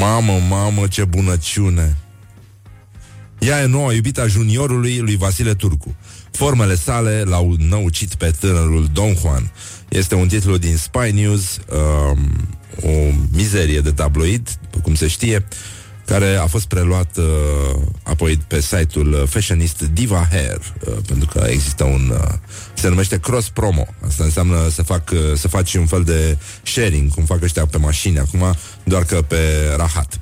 Mamă, mamă, ce bunăciune! Ea e noua iubita juniorului lui Vasile Turcu. Formele sale l-au năucit pe tânărul Don Juan. Este un titlu din Spy News, um, o mizerie de tabloid, cum se știe, care a fost preluat uh, apoi pe site-ul fashionist Diva Hair, uh, pentru că există un... Uh, se numește cross promo. Asta înseamnă să, fac, uh, să faci un fel de sharing, cum fac ăștia pe mașini acum, doar că pe rahat.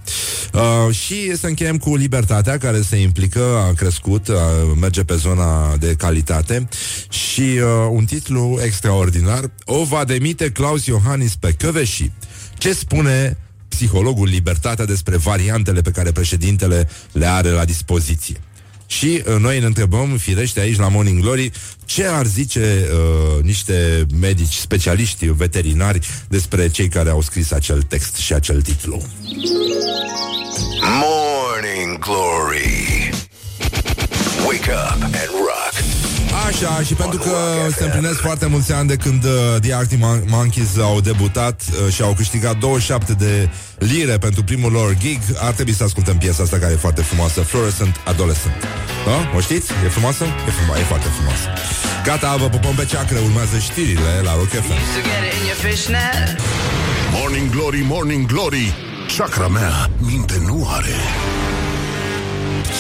Uh, și să încheiem cu libertatea, care se implică, a crescut, a, merge pe zona de calitate și uh, un titlu extraordinar, O va demite Claus Iohannis pe Căveși. Ce spune psihologul Libertatea despre variantele pe care președintele le are la dispoziție. Și uh, noi ne întrebăm, firește aici la Morning Glory, ce ar zice uh, niște medici specialiști veterinari despre cei care au scris acel text și acel titlu. Morning Glory. Wake up and rock. Așa, și pentru că se împlinesc foarte mulți ani de când uh, The Arctic Mon- Monkeys au debutat uh, și au câștigat 27 de lire pentru primul lor gig, ar trebui să ascultăm piesa asta care e foarte frumoasă, Fluorescent Adolescent. Da? O știți? E frumoasă? E, frumos, e foarte frumoasă. Gata, vă pupăm pe ceacră, urmează știrile la Rock FM. Morning Glory, Morning Glory Chakra mea minte nu are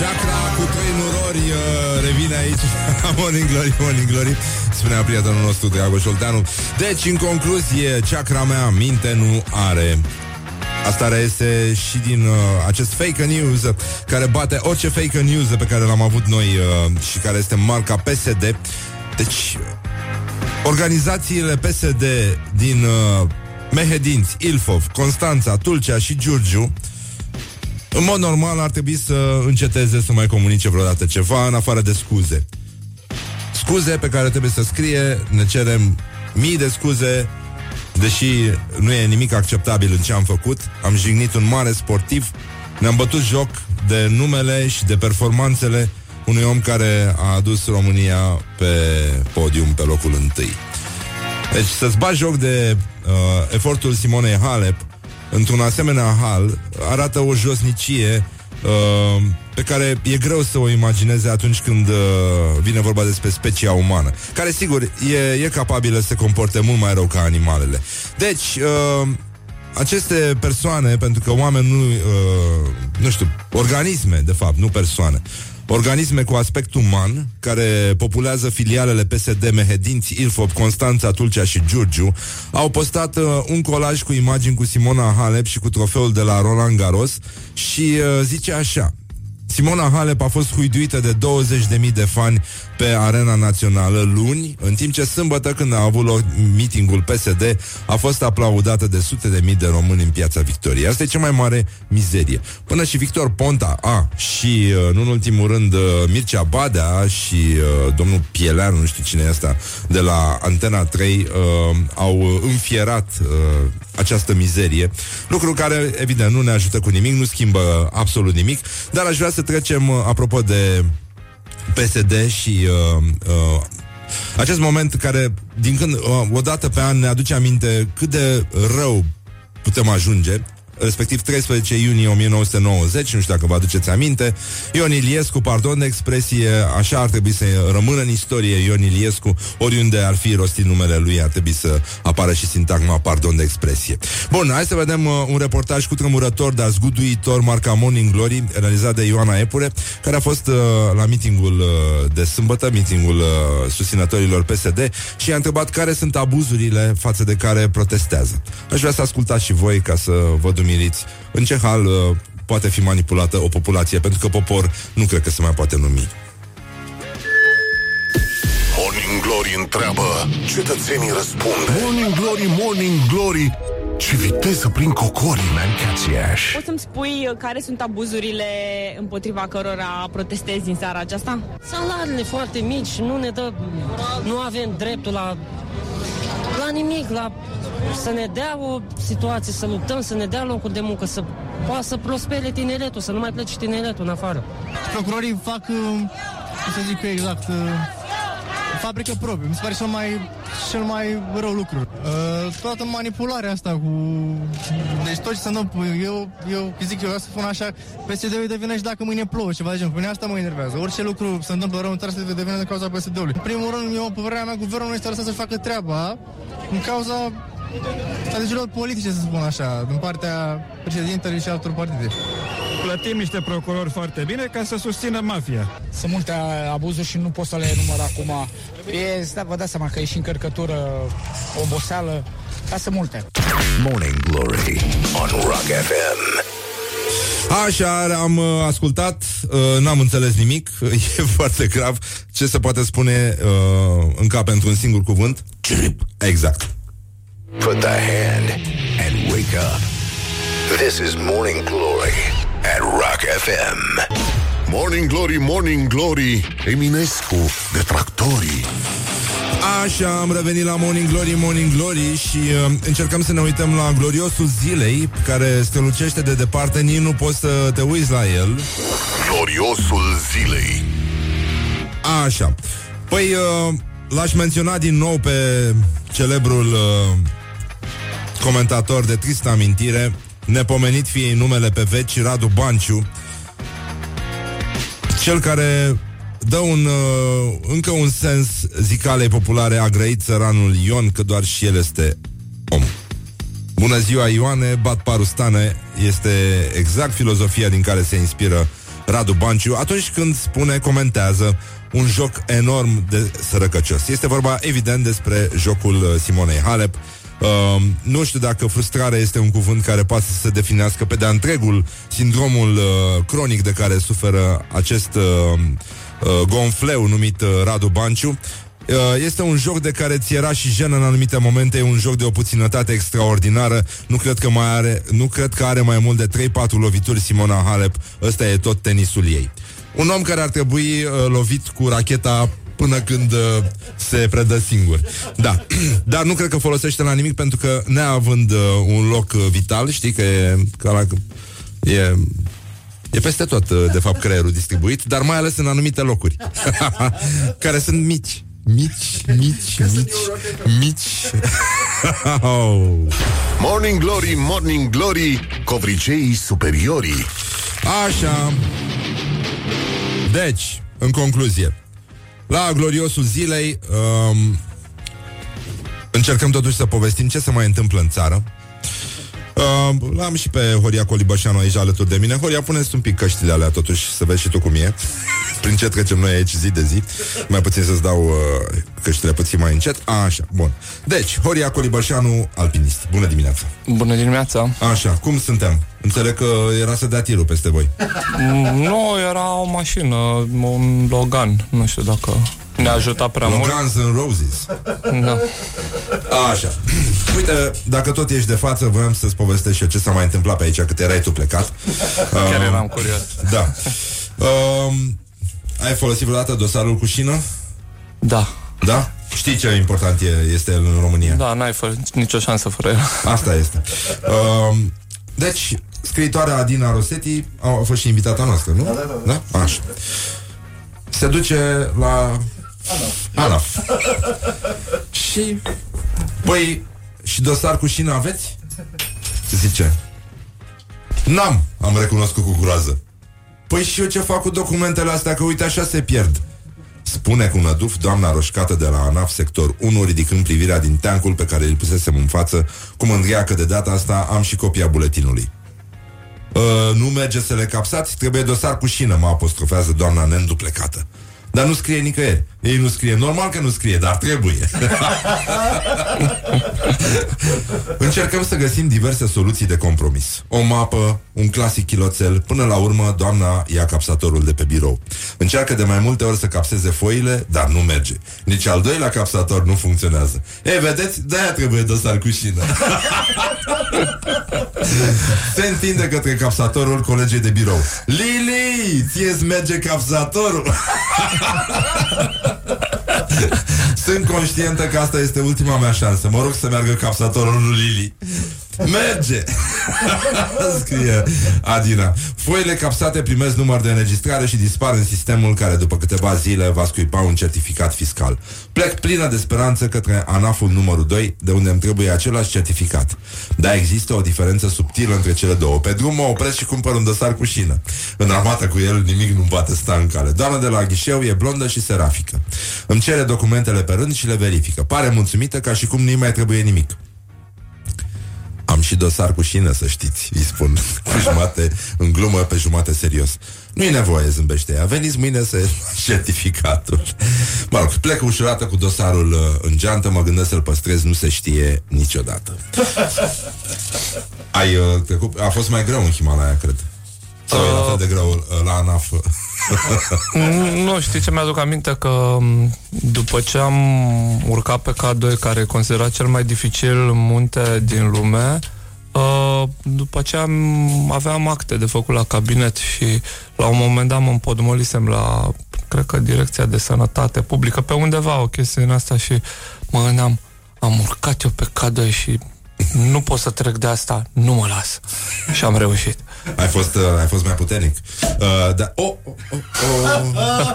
Chakra cu trei nurori uh, revine aici. <laughs> Morning Glory, Morning Glory Spunea prietenul nostru Dragoș Olteanu. Deci, în concluzie, chakra mea minte nu are. Asta reiese și din uh, acest fake news care bate orice fake news pe care l-am avut noi uh, și care este marca PSD. Deci, organizațiile PSD din uh, Mehedinți, Ilfov, Constanța, Tulcea și Giurgiu în mod normal ar trebui să înceteze să mai comunice vreodată ceva în afară de scuze. Scuze pe care trebuie să scrie, ne cerem mii de scuze, deși nu e nimic acceptabil în ce am făcut. Am jignit un mare sportiv, ne-am bătut joc de numele și de performanțele unui om care a adus România pe podium pe locul întâi. Deci să-ți bagi joc de uh, efortul Simonei Halep într-un asemenea hal arată o josnicie uh, pe care e greu să o imagineze atunci când uh, vine vorba despre specia umană, care sigur e, e capabilă să se comporte mult mai rău ca animalele. Deci, uh, aceste persoane, pentru că oameni nu, uh, nu știu, organisme, de fapt, nu persoane, organisme cu aspect uman, care populează filialele PSD Mehedinți, Ilfov, Constanța, Tulcea și Giurgiu, au postat uh, un colaj cu imagini cu Simona Halep și cu trofeul de la Roland Garros și uh, zice așa... Simona Halep a fost huiduită de 20.000 de fani pe arena națională luni, în timp ce sâmbătă, când a avut loc meetingul PSD, a fost aplaudată de sute de mii de români în piața Victoriei. Asta e cea mai mare mizerie. Până și Victor Ponta, a, și, uh, nu în ultimul rând, uh, Mircea Badea și uh, domnul Pieleanu, nu știu cine e asta, de la Antena 3, uh, au înfierat uh, această mizerie, lucru care, evident, nu ne ajută cu nimic, nu schimbă absolut nimic, dar aș vrea să trecem, uh, apropo de PSD și uh, uh, acest moment care, din când, uh, o dată pe an, ne aduce aminte cât de rău putem ajunge respectiv 13 iunie 1990, nu știu dacă vă aduceți aminte, Ion Iliescu, pardon de expresie, așa ar trebui să rămână în istorie Ion Iliescu, oriunde ar fi rostit numele lui, ar trebui să apară și sintagma pardon de expresie. Bun, hai să vedem uh, un reportaj cu tremurător, dar zguduitor, marca Morning Glory, realizat de Ioana Epure, care a fost uh, la meetingul uh, de sâmbătă, meetingul uh, susținătorilor PSD și a întrebat care sunt abuzurile față de care protestează. Aș vrea să ascultați și voi ca să vă nemulțumiți, în ce hal uh, poate fi manipulată o populație, pentru că popor nu cred că se mai poate numi. Morning Glory întreabă, cetățenii răspund. Morning Glory, Morning Glory, ce viteză prin cocori, man, Poți să-mi spui uh, care sunt abuzurile împotriva cărora protestezi în seara aceasta? Salariile foarte mici, nu ne dă... Nu avem dreptul la la nimic, la să ne dea o situație, să luptăm, să ne dea locuri de muncă, să poată să prospere tineretul, să nu mai plece tineretul în afară. Procurorii fac, uh, cum să zic eu exact, uh, fabrică proprie. Mi se pare cel mai, cel mai rău lucru. Uh, toată manipularea asta cu... Deci tot ce se întâmplă, eu, eu zic eu, să spun așa, PSD-ul devine și dacă mâine plouă, ceva de genul. Pe mine asta mă enervează. Orice lucru se întâmplă rău în țară se devine din cauza PSD-ului. În primul rând, eu, pe vremea mea, guvernul nu este lăsat să-și facă treaba în cauza strategiilor politice, să spun așa, din partea președintelui și altor partide. Plătim niște procurori foarte bine ca să susțină mafia. Sunt multe abuzuri și nu pot să le enumăr acum. E, da, vă dați seama că e și încărcătură, oboseală, dar sunt multe. Morning Glory on Rock FM. Așa, am uh, ascultat, uh, n-am înțeles nimic, <laughs> e foarte grav. Ce se poate spune uh, în cap pentru un singur cuvânt? Trip. Exact. Put the hand and wake up. This is Morning Glory at Rock FM. Morning Glory, Morning Glory, Eminescu, detractorii. Așa, am revenit la Morning Glory, Morning Glory și uh, încercăm să ne uităm la gloriosul zilei care strălucește de departe, nici nu poți să te uiți la el. Gloriosul zilei. Așa. Păi, uh, l-aș menționa din nou pe celebrul uh, comentator de tristă amintire, nepomenit fiei numele pe veci, Radu Banciu, cel care dă un, uh, încă un sens zicalei populare a grăit țăranul Ion, că doar și el este om. Bună ziua, Ioane, bat parustane este exact filozofia din care se inspiră Radu Banciu atunci când spune, comentează un joc enorm de sărăcăcios. Este vorba, evident, despre jocul uh, Simonei Halep, Uh, nu știu dacă frustrarea este un cuvânt care poate să se definească pe de-a întregul sindromul uh, cronic de care suferă acest uh, uh, gonfleu numit uh, Radu Banciu. Uh, este un joc de care ți era și jenă în anumite momente, e un joc de o puținătate extraordinară. Nu cred că mai are, nu cred că are mai mult de 3-4 lovituri Simona Halep. Ăsta e tot tenisul ei. Un om care ar trebui uh, lovit cu racheta până când uh, se predă singur. Da. <clears throat> Dar nu cred că folosește la nimic pentru că neavând uh, un loc uh, vital, știi că e ca la, e E peste tot, uh, de fapt, creierul distribuit, dar mai ales în anumite locuri, <laughs> care sunt mici. Mici, mici, mici, mici. <laughs> oh. Morning Glory, Morning Glory, covriceii superiorii. Așa. Deci, în concluzie, la gloriosul zilei um, încercăm totuși să povestim ce se mai întâmplă în țară. Uh, l-am și pe Horia Colibășanu aici alături de mine. Horia, puneți un pic căștile alea totuși să vezi și tu cum e. Prin ce trecem noi aici zi de zi. Mai puțin să-ți dau uh, căștile puțin mai încet. A, așa, bun. Deci, Horia Colibășanu, alpinist. Bună dimineața! Bună dimineața! Așa, cum suntem? Înțeleg că era să dea tirul peste voi. Nu, era o mașină, un Logan. Nu știu dacă ne-a ajutat prea mult. Logans and Roses. Da. Așa. Uite, dacă tot ești de față, voiam să-ți povestesc și eu ce s-a mai întâmplat pe aici cât erai tu plecat. Chiar Um, eram curios. Da. Um, ai folosit vreodată dosarul cu șină? Da. Da? Știi ce important e, este el în România? Da, n-ai fă, nicio șansă fără el. <laughs> Asta este. Um, deci, scriitoarea Adina Rosetti a, a fost și invitata noastră, nu? Da, da, da. da? Așa. Se duce la Anaf. <laughs> și Păi, și dosar cu șină aveți? Zice N-am, am recunoscut cu groază Păi și eu ce fac cu documentele astea? Că uite așa se pierd. Spune cu năduf doamna roșcată de la ANAF sector 1 Ridicând privirea din teancul pe care îl pusesem în față Cu mândria că de data asta am și copia buletinului. Uh, nu merge să le capsați, trebuie dosar cu șină, mă apostrofează doamna neînduplecată. Dar nu scrie nicăieri. Ei nu scrie. Normal că nu scrie, dar trebuie. <laughs> Încercăm să găsim diverse soluții de compromis. O mapă, un clasic chiloțel, până la urmă doamna ia capsatorul de pe birou. Încearcă de mai multe ori să capseze foile, dar nu merge. Nici al doilea capsator nu funcționează. Ei, vedeți? De-aia trebuie dosar cu șină. <laughs> Se întinde către capsatorul colegii de birou. Lili, ție merge capsatorul? <laughs> Sunt conștientă că asta este ultima mea șansă. Mă rog să meargă capsatorul lui Lili. Merge! <laughs> Scrie Adina. Foile capsate primesc număr de înregistrare și dispar în sistemul care după câteva zile va scuipa un certificat fiscal. Plec plină de speranță către ANAF-ul numărul 2, de unde îmi trebuie același certificat. Dar există o diferență subtilă între cele două. Pe drum mă opresc și cumpăr un dosar cu șină. În armată cu el nimic nu poate sta în cale. Doamna de la ghișeu e blondă și serafică. Îmi cere documentele pe rând și le verifică. Pare mulțumită ca și cum nu-i mai trebuie nimic. Am și dosar cu șină, să știți, îi spun, <laughs> cu jumate în glumă, pe jumate serios. Nu e nevoie, zâmbește ea. Veniți mâine să <laughs> certificatul. Mă rog, plec ușurată cu dosarul uh, în geantă, mă gândesc să-l păstrez, nu se știe niciodată. <laughs> Ai uh, trecut, a fost mai greu în Himalaya, cred. Sau e la fel de greu uh, la ANAF? Nu, nu știi ce mi-aduc aminte că m, după ce am urcat pe K2 care e considerat cel mai dificil munte din lume uh, după ce am, aveam acte de făcut la cabinet și la un moment dat mă împodmolisem la cred că direcția de sănătate publică pe undeva o chestie din asta și mă gândeam am urcat eu pe K2 și nu pot să trec de asta, nu mă las. Și am reușit. Ai fost, uh, ai fost mai puternic. Uh, da, oh, oh, oh, oh.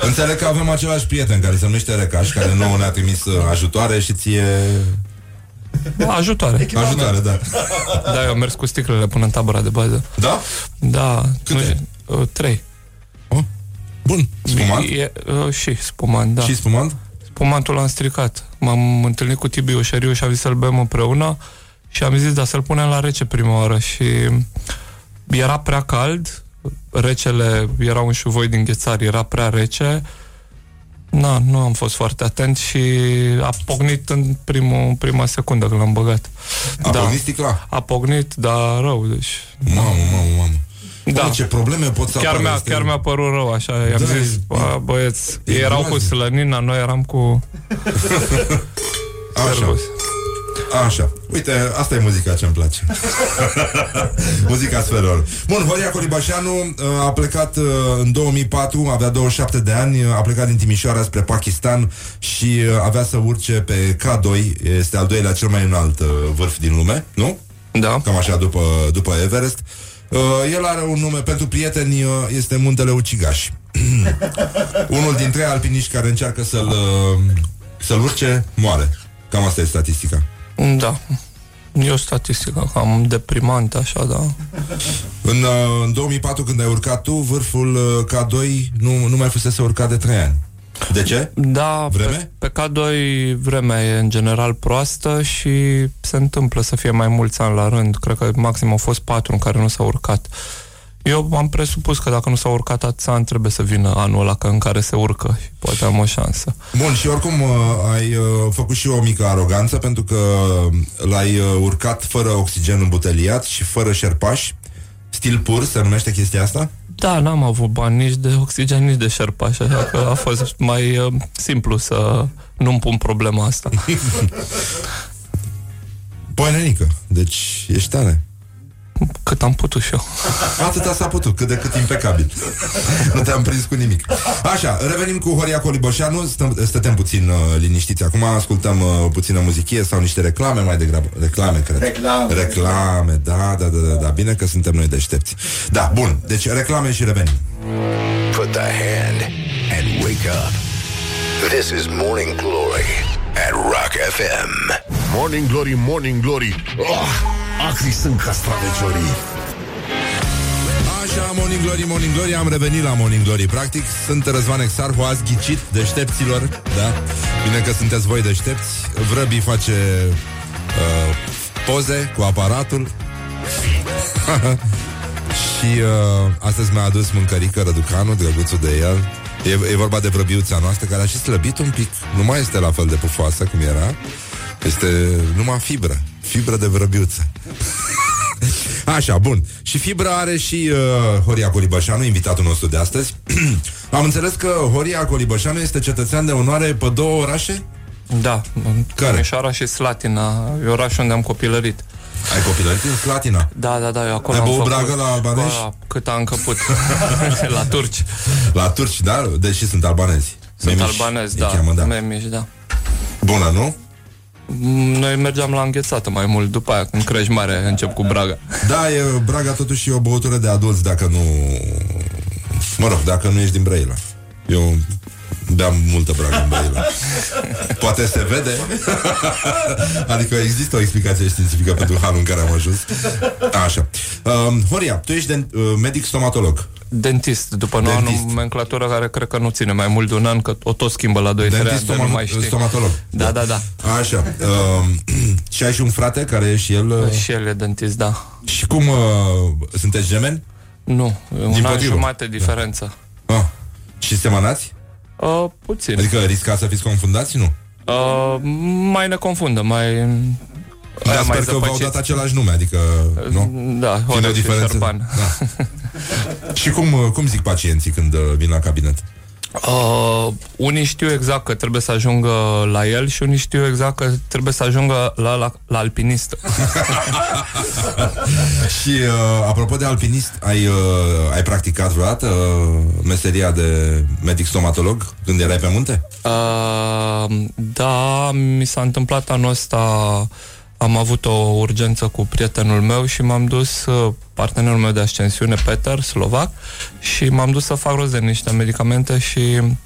Înțeleg că avem același prieten care se numește Recaș, care nouă ne-a trimis uh, ajutoare și ție... Ajutoare. Ajutoare, da. Da, eu am mers cu sticlele până în tabăra de bază. Da? Da. Câte? Nu, uh, trei. Bun. Spumant? E, uh, și spumant, da. Și spumant? Spumantul l-am stricat. M-am întâlnit cu Tibi Oșeriu și am zis să-l bem împreună și am zis, da, să-l punem la rece prima oară și era prea cald, recele era un șuvoi din ghețari, era prea rece, Na, nu am fost foarte atent și a pocnit în primul, prima secundă când l-am băgat. A pocnit sticla? A pocnit, dar rău, deci... Mamă, mamă, mamă. Da. Bă, ce probleme pot să Chiar apară, mi-a, este- chiar mi-a părut rău, așa, i-am Da, zis, e- bă, băieți, e ei erau cu groaznic. slănina, noi eram cu... Așa. Așa. Uite, asta e muzica ce-mi place. <laughs> muzica sferelor. Bun, Horia Colibașanu uh, a plecat uh, în 2004, avea 27 de ani, uh, a plecat din Timișoara spre Pakistan și uh, avea să urce pe K2, este al doilea cel mai înalt uh, vârf din lume, nu? Da. Cam așa după, după Everest. Uh, el are un nume pentru prieteni, uh, este Muntele Ucigaș. <laughs> Unul dintre alpiniști care încearcă să-l, uh, să-l urce, moare. Cam asta e statistica. Da. E o statistică cam deprimantă, așa, da. În, uh, în 2004, când ai urcat tu, vârful uh, K2 nu, nu mai fusese urcat de 3 ani. De ce? Da, Vreme? Pe, pe K2 vremea e în general proastă și se întâmplă să fie mai mulți ani la rând. Cred că maxim au fost patru în care nu s-a urcat. Eu am presupus că dacă nu s-a urcat atâția ani, trebuie să vină anul ăla că în care se urcă și poate am o șansă. Bun, și oricum uh, ai uh, făcut și o mică aroganță pentru că l-ai uh, urcat fără oxigen îmbuteliat și fără șerpași. Stil pur se numește chestia asta? Da, n-am avut bani nici de oxigen, nici de șerpaș, așa că a fost mai uh, simplu să nu-mi pun problema asta. <laughs> Poenenică, deci ești tare. Cât am putut și eu. Atâta s-a putut, cât de cât impecabil. nu te-am prins cu nimic. Așa, revenim cu Horia Coliboșanu, stăm, stătem puțin uh, liniștiți. Acum ascultăm uh, puțină muzichie sau niște reclame mai degrabă. Reclame, cred. Reclame. Reclame, da, da, da, da, da. Bine că suntem noi deștepți. Da, bun, deci reclame și revenim. Put the hand and wake up. This is Morning Glory at Rock FM. Morning Glory, Morning Glory oh, Acri sunt castraveciorii Așa, Morning Glory, Morning Glory Am revenit la Morning Glory Practic, sunt Răzvan Exarhu Azi ghicit deștepților Da? Bine că sunteți voi deștepți Vrăbii face uh, Poze cu aparatul <laughs> Și uh, astăzi mi-a adus mâncărică Răducanu, drăguțul de el E, e vorba de vrăbiuța noastră care a și slăbit un pic. Nu mai este la fel de pufoasă cum era. Este numai fibră. Fibră de vrăbiuță. <laughs> Așa, bun. Și fibra are și uh, Horia Colibășanu, invitatul nostru de astăzi. <clears throat> Am înțeles că Horia Colibășanu este cetățean de onoare pe două orașe? Da, Care? Timișoara și Slatina, e orașul unde am copilărit. Ai copilărit în Slatina? Da, da, da, eu acolo Ai am băut făcut... bragă la albanezi? Ba, cât am încăput. <laughs> la turci. La turci, da? Deși sunt albanezi. Sunt Memiși albanezi, îi da. cheamă, da. Memiși, da. Bună, nu? Mm, Noi mergeam la înghețată mai mult După aia, când crești mare, încep cu braga Da, e Braga totuși e o băutură de adulți dacă nu... Mă rog, dacă nu ești din Brăila. Eu beam multă Braga în Brăila. Poate se vede. <laughs> adică există o explicație științifică pentru halul în care am ajuns. Așa. Um, Horia, tu ești de, uh, medic stomatolog. Dentist, după noua Dentist. nomenclatură care cred că nu ține mai mult de un an Că o tot schimbă la 2-3 ani, Dentist dar nu stoma- mai știi stomatolog. Da, da, da Așa. Um, <clears throat> și ai și un frate care e și el... Uh, Și el e dentist, da și cum uh, sunteți gemeni? Nu, un an Dimpotrivă. jumate diferență Ah. Și semănați? Uh, Puțin Adică riscați să fiți confundați? Nu. uh, Mai ne confundă, mai... Dar aia sper mai că v-au zăpăciți. dat același nume, adică... Nu? Da, Fiind Horea o și diferență. Șerban Da. <laughs> și cum, uh, cum zic pacienții când uh, vin la cabinet? Uh, unii știu exact că trebuie să ajungă la el și unii știu exact că trebuie să ajungă la, la, la alpinist. <laughs> și uh, apropo de alpinist, ai, uh, ai practicat vreodată uh, meseria de medic stomatolog când erai pe munte? Uh, da, mi s-a întâmplat anul ăsta am avut o urgență cu prietenul meu și m-am dus, uh, partenerul meu de ascensiune, Peter, slovac, și m-am dus să fac rost de niște medicamente și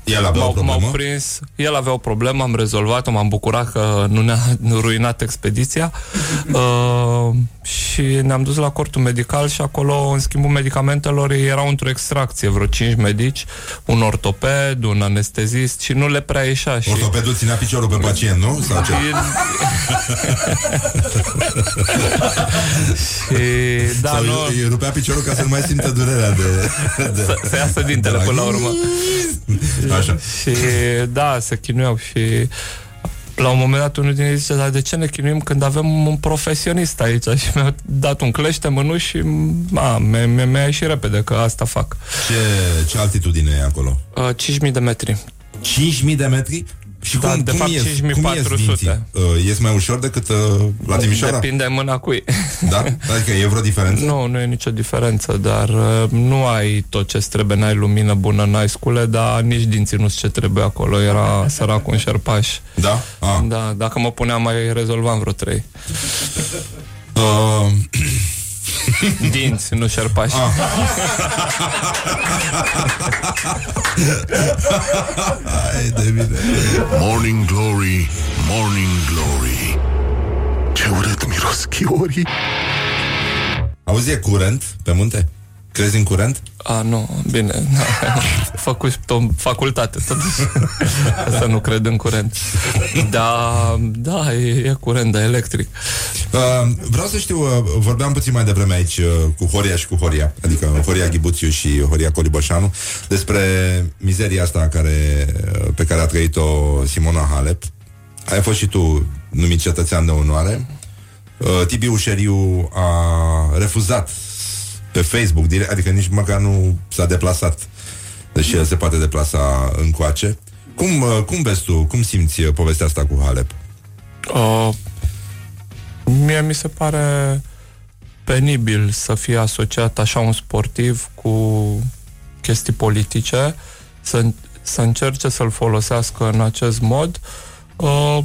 El avea o m-au, problemă? m-au prins. El avea o problemă, am rezolvat-o, m-am bucurat că nu ne-a <laughs> ruinat expediția <laughs> uh, și ne-am dus la cortul medical și acolo, în schimbul medicamentelor, erau într-o extracție, vreo 5 medici, un ortoped, un anestezist și nu le prea ieșea. Și... Ortopedul ținea piciorul pe pacient, nu? Sau ce? <laughs> și da, Sau nu, îi- îi rupea piciorul ca să nu mai simtă durerea de... de să, să iasă dintele de până la urmă. Așa. Și da, se chinuiau și la un moment dat unul din ei zice, dar de ce ne chinuim când avem un profesionist aici? Și mi-a dat un clește mânuși și a, mi-a, mi-a, mi-a ieșit repede că asta fac. Ce, ce altitudine e acolo? Uh, 5.000 de metri. 5.000 de metri? Și Da, cum, de cum fapt, ies, 5400. Cum ies dinții? Uh, ies mai ușor decât uh, la Timișoara? Depinde în mâna cui. <laughs> Da? Adică e vreo diferență? Nu, nu e nicio diferență, dar uh, nu ai tot ce trebuie, n-ai lumină bună, n-ai scule, dar nici dinții nu ce trebuie acolo, era săracul un șerpaș. Da? Ah. Da, dacă mă puneam mai rezolvam vreo trei. Uh, <laughs> Dinți, nu șerpași. <laughs> Hai de bine. Morning Glory, Morning Glory Ce urât miros chiorii Auzi, e curent pe munte? Crezi în curent? A, nu, bine. <laughs> Făcut o facultate, totuși. Să nu cred în curent. Da, da, e, e curent, da, electric. Uh, vreau să știu, uh, vorbeam puțin mai devreme aici uh, cu Horia și cu Horia, adică Horia Ghibuțiu și Horia Colibășanu, despre mizeria asta care, uh, pe care a trăit-o Simona Halep. Ai fost și tu numit cetățean de onoare. Uh, Tibi Ușeriu a refuzat pe Facebook, direct, adică nici măcar nu s-a deplasat, deși el se poate deplasa încoace. Cum, uh, cum vezi tu, cum simți uh, povestea asta cu Halep? Uh, mie mi se pare penibil să fie asociat așa un sportiv cu chestii politice, să, să încerce să-l folosească în acest mod. Uh,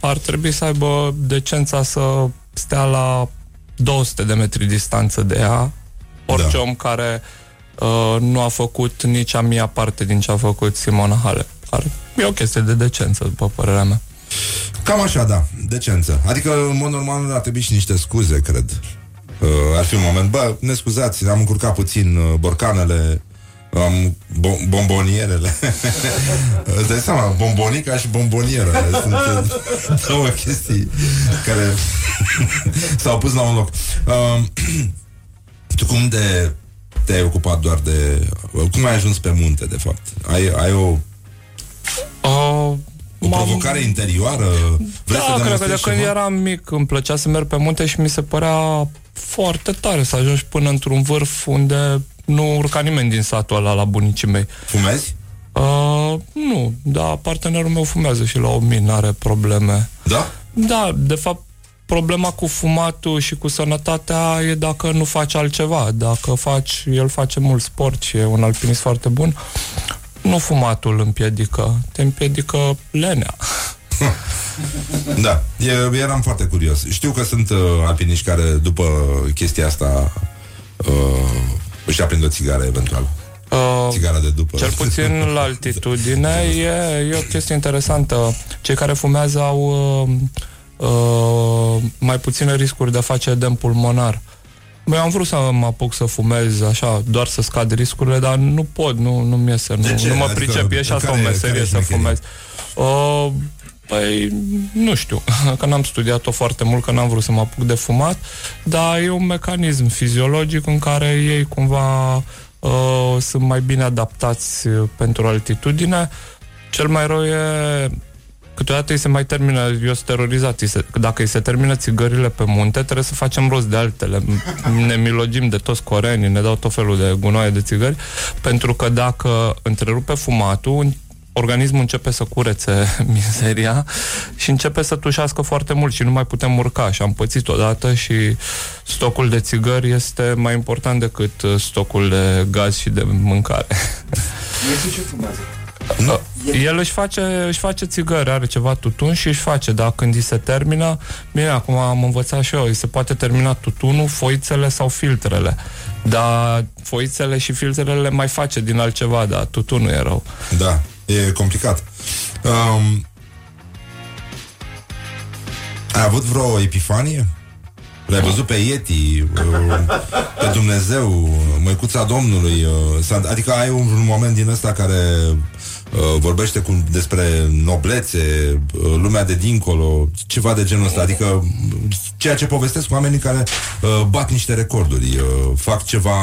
ar trebui să aibă decența să stea la 200 de metri distanță de ea, orice Da. om care uh, nu a făcut nici a mia parte din ce a făcut Simona Halep. Ar, e o chestie de decență, după părerea mea. Cam așa, da, decență. Adică, în mod normal, ar trebui și niște scuze, cred. Uh, ar fi un moment, bă, ne scuzați, am încurcat puțin uh, borcanele, am bo- bombonierele. <laughs> Îți dai seama, bombonica și bombonierele sunt uh, două chestii care <laughs> s-au pus la un loc. Uh, <clears throat> tu cum de te-ai ocupat doar de... Cum ai ajuns pe munte, de fapt? Ai, ai o... Uh, o provocare interioară? Vrei să da, cred că demonstrezi de când ceva? eram mic îmi plăcea să merg pe munte și mi se părea foarte tare să ajungi până într-un vârf unde nu urca nimeni din satul ăla la bunicii mei. Fumezi? Uh, nu, dar partenerul meu fumează și la 1000 n-are probleme. Da? Da, de fapt, problema cu fumatul și cu sănătatea e dacă nu faci altceva. Dacă faci, el face mult sport și e un alpinist foarte bun, nu fumatul îl împiedică, te împiedică lenea. <laughs> Da, e, eram foarte curios. Știu că sunt uh, alpiniști care, după chestia asta, uh, își aprind o țigară, eventual. Uh, Țigara de după. Cel puțin <laughs> la altitudine e, e o chestie interesantă. Cei care fumează au uh, uh, mai puține riscuri de a face edem pulmonar. Băi, am vrut să mă apuc să fumez așa, doar să scad riscurile, dar nu pot, nu, nu-mi iese, nu, De ce? nu mă Adică, pricep, e și asta o care- meserie care-i să șmecheria? fumez. Uh, Păi, nu știu, <laughs> că n-am studiat-o foarte mult, că n-am vrut să mă apuc de fumat, dar e un mecanism fiziologic în care ei cumva uh, sunt mai bine adaptați uh, pentru altitudine. Cel mai rău e câteodată îi se mai termină, eu sunt terorizat, îi se, dacă îi se termină țigările pe munte, trebuie să facem rost de altele. Ne milogim de toți corenii, ne dau tot felul de gunoaie de țigări, pentru că dacă întrerupe fumatul, organismul începe să curețe <laughs> mizeria și începe să tușească foarte mult și nu mai putem urca și am pățit odată și stocul de țigări este mai important decât uh, stocul de gaz și de mâncare. ce fumează? Nu. El își face, își face țigări, are ceva tutun și își face, dar când îi se termină, bine, acum am învățat și eu, îi se poate termina tutunul, foițele sau filtrele. Dar foițele și filtrele le mai face din altceva, dar tutunul e rău. Da, e complicat. Um, ai avut vreo epifanie? L-ai văzut pe Yeti, uh, pe Dumnezeu, Măicuța Domnului, uh, s-a- adică ai un, un moment din ăsta care uh, vorbește cu, despre noblețe, uh, lumea de dincolo, ceva de genul ăsta, adică uh, ceea ce povestesc oamenii care uh, bat niște recorduri, uh, fac ceva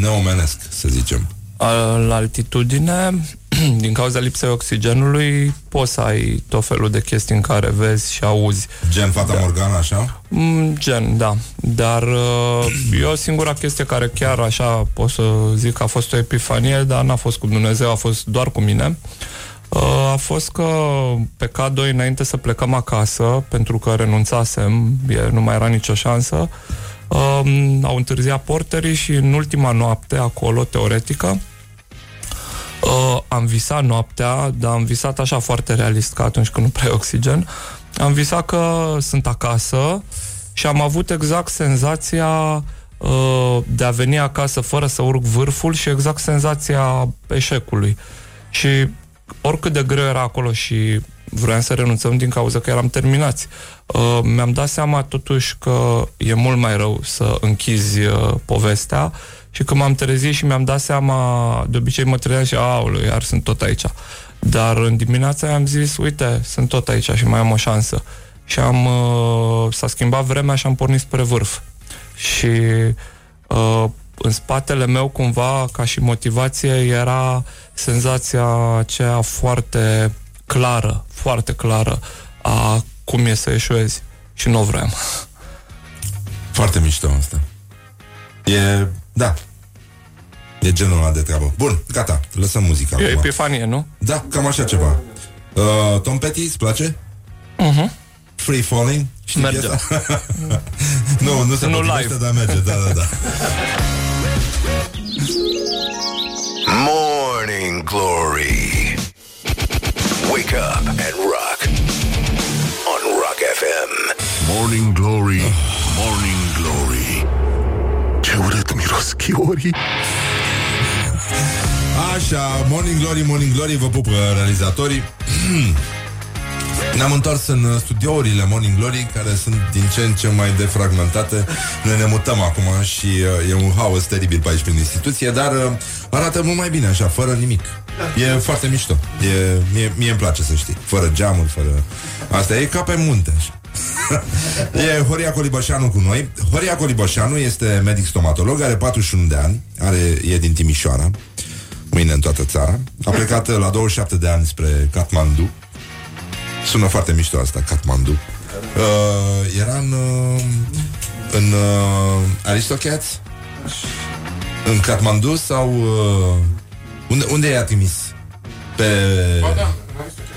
neomenesc, să zicem. A- La altitudine, <clears throat> din cauza lipsei oxigenului, poți să ai tot felul de chestii în care vezi și auzi. Gen Fata da. Morgana, așa? Mm, Gen, da. Dar uh, eu singura chestie care chiar așa pot să zic că a fost o epifanie, dar n-a fost cu Dumnezeu, a fost doar cu mine. Uh, a fost că pe K2 înainte să plecăm acasă, pentru că renunțasem, e, nu mai era nicio șansă, uh, au întârziat porterii și în ultima noapte acolo, teoretică, Uh, am visat noaptea, dar am visat așa foarte realist, ca atunci când nu prea e oxigen. Am visat că sunt acasă și am avut exact senzația uh, de a veni acasă fără să urc vârful și exact senzația eșecului. Și oricât de greu era acolo și vroiam să renunțăm din cauza că eram terminați. Uh, mi-am dat seama totuși că e mult mai rău să închizi uh, povestea și când m-am trezit și mi-am dat seama, de obicei mă trezeam și aoleu, iar sunt tot aici. Dar în dimineața am zis, uite, sunt tot aici și mai am o șansă. Și am, uh, s-a schimbat vremea și am pornit spre vârf. Și uh, în spatele meu cumva, ca și motivație, era senzația aceea foarte clară, foarte clară a cum e să eșuezi. Și nu o vreau. Foarte mișto asta. E, da. E genul ăla de treabă. Bun, gata, lăsăm muzica E o acum. epifanie, nu? Da, cam așa ceva. Uh, Tom Petty, îți place? Uh-huh. Free Falling? Știi Merge. piesa? <laughs> nu, nu se Nu potrivește, live. dar merge, da, da, da. Morning Glory. Wake up and rock. On Rock FM. Morning Glory, Morning Glory Ce urât miros chiorii Așa, Morning Glory, Morning Glory, vă pupă realizatorii. <clears throat> Ne-am întors în uh, studiourile Morning Glory, care sunt din ce în ce mai defragmentate. Noi ne mutăm acum și uh, e un haos teribil pe aici prin instituție, dar uh, arată mult mai bine așa, fără nimic. E foarte mișto. E, mie, mie îmi place să știi. Fără geamuri, fără... Asta e ca pe munte, așa. <laughs> E Horia Coliboșanu cu noi. Horia Coliboșanu este medic stomatolog, are 41 de ani, are, e din Timișoara, mâine în toată țara. A plecat uh, la 27 de ani spre Kathmandu. Sună foarte mișto asta, Kathmandu. Uh, era în, uh, în uh, Aristocats? În Kathmandu sau... Uh, unde, unde i-a trimis? Pe...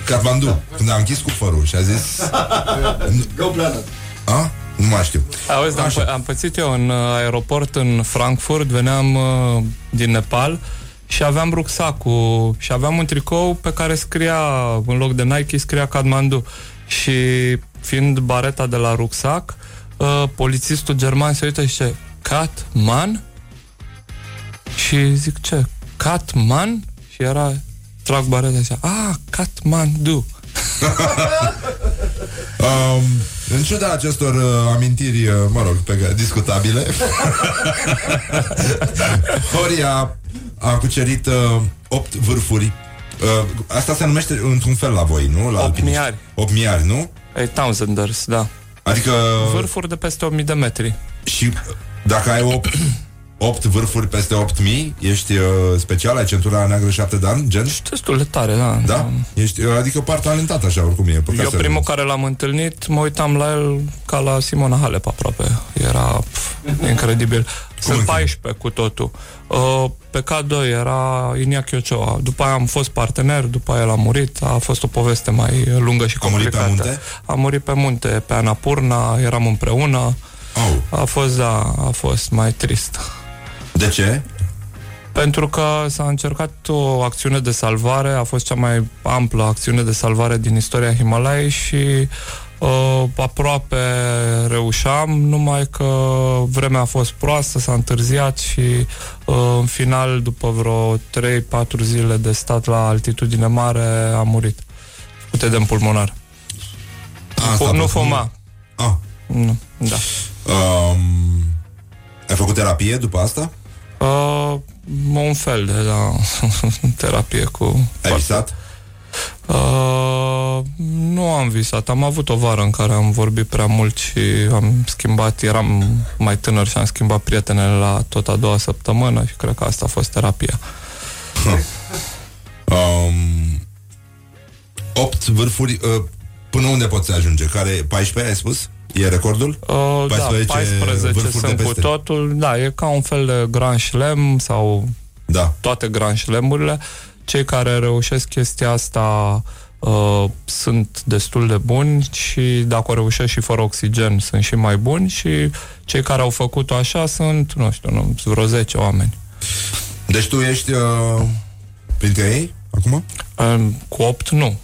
Kathmandu, când a închis cufărul și a zis... <laughs> Go Planet. A? Nu mai știu. Auzi, am, pă- am pățit eu în uh, aeroport în Frankfurt, veneam uh, din Nepal și aveam rucsacul și aveam un tricou pe care scria, în loc de Nike, scria Kathmandu. Și fiind bareta de la rucsac, uh, polițistul german se uită și zice, Catman? Și zic, ce? Catman? Și era, trag bareta și zice, ah, Kathmandu. <laughs> Um, în ciuda acestor uh, amintiri, uh, mă rog, pe care, discutabile, <laughs> Horia a cucerit uh, 8 vârfuri. Uh, asta se numește într-un fel la voi, nu? La alpiniști. miari. 8 miari, nu? E Townsenders, da. Adică... Vârfuri de peste 1000 de metri. Și dacă ai 8, <coughs> 8 vârfuri peste 8000, ești uh, special, ai centura neagră 7 de ani, gen? Ești destul de tare, da. Da? Ești, uh, adică par talentat așa, oricum e. păcat Eu să primul renunți. care l-am întâlnit, mă uitam la el ca la Simona Halep aproape. Era pf, incredibil. Sunt 14 cu totul. Uh, pe K2 era Iñaki Ochoa. După aia am fost partener, după aia el a murit. A fost o poveste mai lungă și A murit pe complicată. munte? A murit pe munte, pe Anapurna, eram împreună. Au. A fost, da, a fost mai trist. De ce? Pentru că s-a încercat o acțiune de salvare, a fost cea mai amplă acțiune de salvare din istoria Himalaya și uh, aproape reușeam, numai că vremea a fost proastă, s-a întârziat și uh, în final, după vreo 3-4 zile de stat la altitudine mare, a murit. Cu edem pulmonar. Asta nu a fuma. Ah. Nu, da. Um, ai făcut terapie după asta? Uh, un fel de da, <laughs> terapie cu... Ai visat? Uh, nu am visat. Am avut o vară în care am vorbit prea mult și am schimbat, eram mai tânăr și am schimbat prietenele la tot a doua săptămână și cred că asta a fost terapia. <laughs> Um, 8 vârfuri, uh, până unde poți ajunge? Care, 14 ai spus? E recordul? Uh, 14 da, 14 vârfuri sunt de cu peste. totul. Da, e ca un fel de Grand Slam sau da. toate Grand Slam-urile. Cei care reușesc chestia asta uh, sunt destul de buni și dacă o reușesc și fără oxigen sunt și mai buni și cei care au făcut-o așa sunt, nu știu, nu, sunt vreo 10 oameni. Deci tu ești uh, printre ei acum? Uh, cu 8 nu.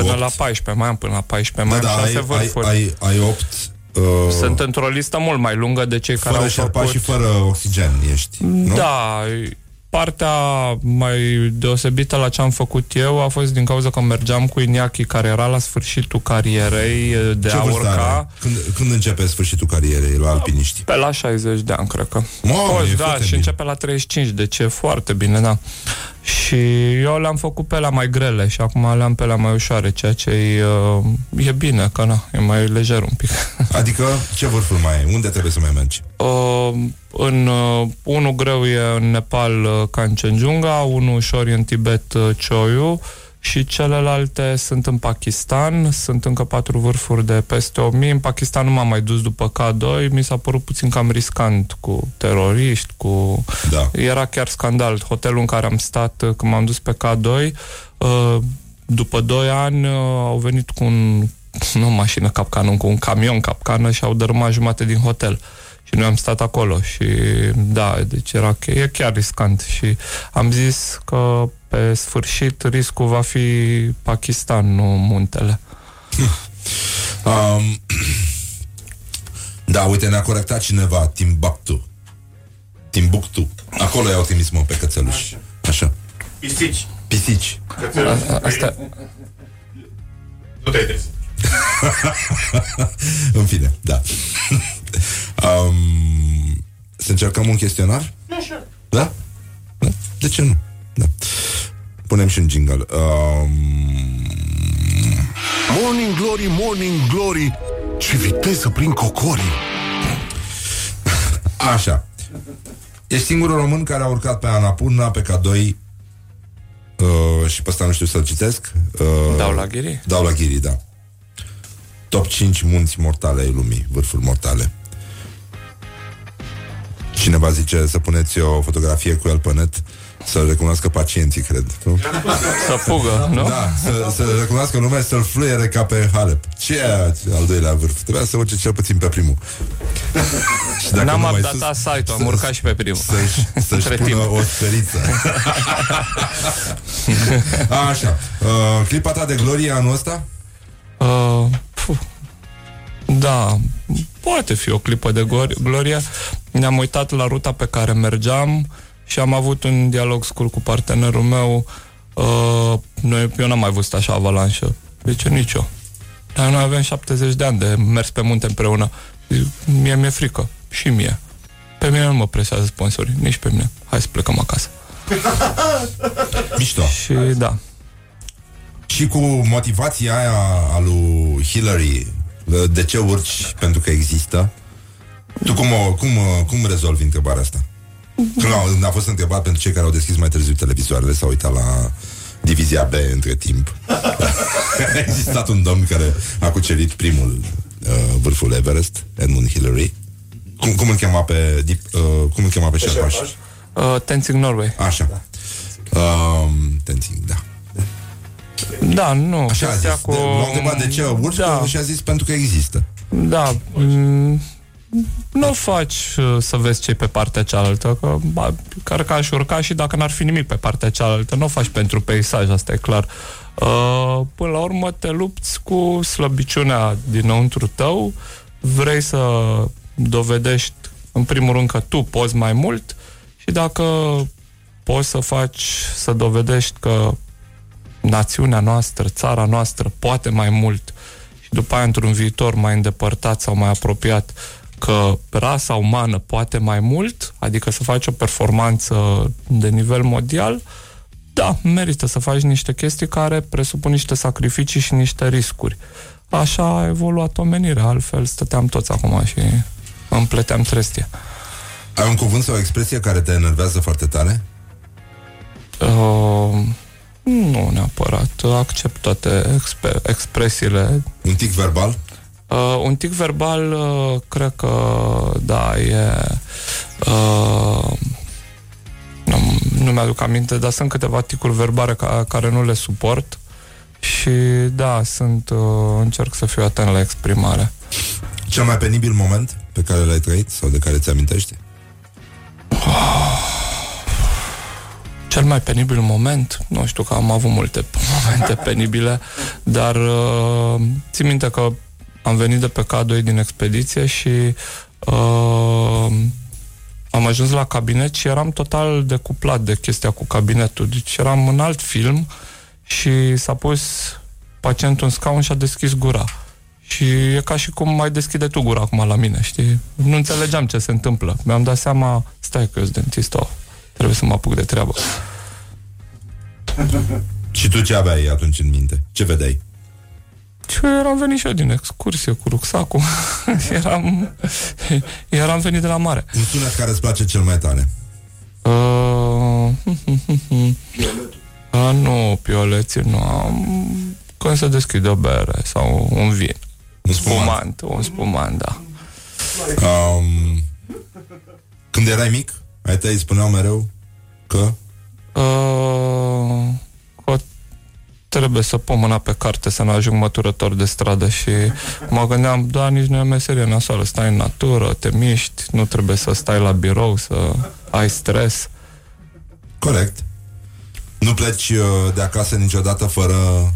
Până 8. la 14, mai am până la 14, mai Da, am da, 6 ai, ai, vârfuri. ai, ai 8 uh, Sunt într-o listă mult mai lungă de cei care fără au șerpa făcut... și fără oxigen ești, nu? Da, partea mai deosebită la ce am făcut eu a fost din cauza că mergeam cu Iniaki, care era la sfârșitul carierei de Ce a vârstă urca. are? Când, când începe sfârșitul carierei la alpiniști? Pe la 60 de ani, cred că. Mamă, Poți, e da, foarte și bine. începe la 35, deci e foarte bine, da. Și eu le-am făcut pe la mai grele și acum le-am pe la mai ușoare, ceea ce e, uh, e bine, că na, e mai lejer un pic. <laughs> Adică ce vârfuri mai ai? Unde trebuie să mai mergi? Uh, în uh, unul greu e în Nepal uh, Kanchenjunga, unul ușor e în Tibet uh, Choyu și celelalte sunt în Pakistan, sunt încă patru vârfuri de peste 1000. În Pakistan nu m-am mai dus după K2, mi s-a părut puțin cam riscant cu teroriști, cu... Da. Era chiar scandal. Hotelul în care am stat uh, când m-am dus pe K2, uh, după 2 ani uh, au venit cu un nu o mașină capcană, cu un camion capcană și au dărâmat jumate din hotel. Și noi am stat acolo și da, deci era ch- e chiar riscant și am zis că pe sfârșit riscul va fi Pakistan, nu muntele. <laughs> Um, da, uite, ne-a corectat cineva Timbuktu. Timbuktu. Acolo i-au trimis, mă, pe cățeluși. Așa. Pisici. Pisici. A- Asta, Nu te-ai trezit. <laughs> În fine, da. <laughs> um, să încercăm un chestionar? Așa. Da? da? De ce nu? Da. Punem și un jingle. Um, Morning Glory, Morning Glory Ce viteză prin cocorii! <laughs> Așa. Ești singurul român care a urcat pe Anapurna, pe K2 uh, și pe ăsta nu știu să-l citesc. Uh, Dau la ghiri? Dau la ghiri, da. Top 5 munți mortale ai lumii, vârfuri mortale. Cineva zice să puneți o fotografie cu el pe net să recunoască pacienții, cred. Nu? Să fugă, nu? Da, să, să recunoască lumea și să-l fluiere ca pe Halep. Ce e al doilea vârf? Trebuia să urce cel puțin pe primul. <laughs> și dacă N-am nu mai updatat sus, site-ul, am să- urcat și pe primul. Să-și, <laughs> să-și Între pună timp. o speriță. <laughs> Așa. Uh, clipa ta de glorie anul ăsta? Uh, puh. Da, poate fi o clipă de gor- glorie. Ne-am uitat la ruta pe care mergeam și am avut un dialog scurt cu partenerul meu. Uh, noi, eu n-am mai văzut așa avalanșă. Deci eu nici eu. Dar noi avem 70 de ani de mers pe munte împreună. Zic, Mie mi-e frică. Și mie. Pe mine nu mă presează sponsorii, nici pe mine. Hai să plecăm acasă. <laughs> Mișto. Și da. Și cu motivația aia a lui Hillary, de ce urci pentru că există? Tu cum, o, cum, o- cum rezolvi întrebarea asta? Când a, a fost întrebat pentru cei care au deschis mai târziu televizoarele, s-au uitat la divizia B între timp. <laughs> a existat un domn care a cucerit primul uh, vârful Everest, Edmund Hillary. Cum, cum îl chema pe, dip, uh, cum îl chema pe șerpaș? Uh, Tenzing Norway. Așa. Um, Tenzing, da. Da, nu. Așa a zis. chestia Cu... L-au întrebat de ce urci Da. și a zis pentru că există. Da, mm, nu o faci uh, să vezi ce pe partea cealaltă, că ba, care că aș urca și dacă n-ar fi nimic pe partea cealaltă, nu o faci pentru peisaj, asta e clar. Uh, până la urmă te lupți cu slăbiciunea dinăuntru tău, vrei să dovedești în primul rând că tu poți mai mult și dacă poți să faci, să dovedești că națiunea noastră, țara noastră poate mai mult și după aia într-un viitor mai îndepărtat sau mai apropiat că rasa umană poate mai mult, adică să faci o performanță de nivel mondial, da, merită să faci niște chestii care presupun niște sacrificii și niște riscuri. Așa a evoluat omenirea, altfel stăteam toți acum și împleteam trestie. Ai un cuvânt sau o expresie care te enervează foarte tare? Uh, nu neapărat, accept toate expe- expresiile. Un tic verbal? Uh, un tic verbal, uh, cred că, da, e... Uh, nu, nu mi-aduc aminte, dar sunt câteva ticuri verbale ca, care nu le suport și, da, sunt, uh, încerc să fiu atent la exprimare. Cel mai penibil moment pe care l-ai trăit sau de care ți amintești? Cel mai penibil moment, nu știu că am avut multe <laughs> momente penibile, dar uh, țin minte că am venit de pe K2 din expediție și uh, am ajuns la cabinet și eram total decuplat de chestia cu cabinetul. Deci eram în alt film și s-a pus pacientul în scaun și a deschis gura. Și e ca și cum mai deschide tu gura acum la mine, știi? Nu înțelegeam ce se întâmplă. Mi-am dat seama, stai că eu sunt dentist, oh, trebuie să mă apuc de treabă. Și tu ce aveai atunci în minte? Ce vedeai? Și eu eram venit și eu din excursie cu rucsacul. <laughs> eram, eram venit de la mare. Un sunet care îți place cel mai tare? Uh, uh, <laughs> nu, pioleții nu am. Când se deschide o bere sau un vin. Un spumant. Un spumant, da. Um, când erai mic, ai tăi spuneau mereu că Uh, că trebuie să pun mâna pe carte să nu ajung măturător de stradă și mă gândeam, da, nici nu e meserie nasoală, stai în natură, te miști, nu trebuie să stai la birou, să ai stres. Corect. Nu pleci uh, de acasă niciodată fără...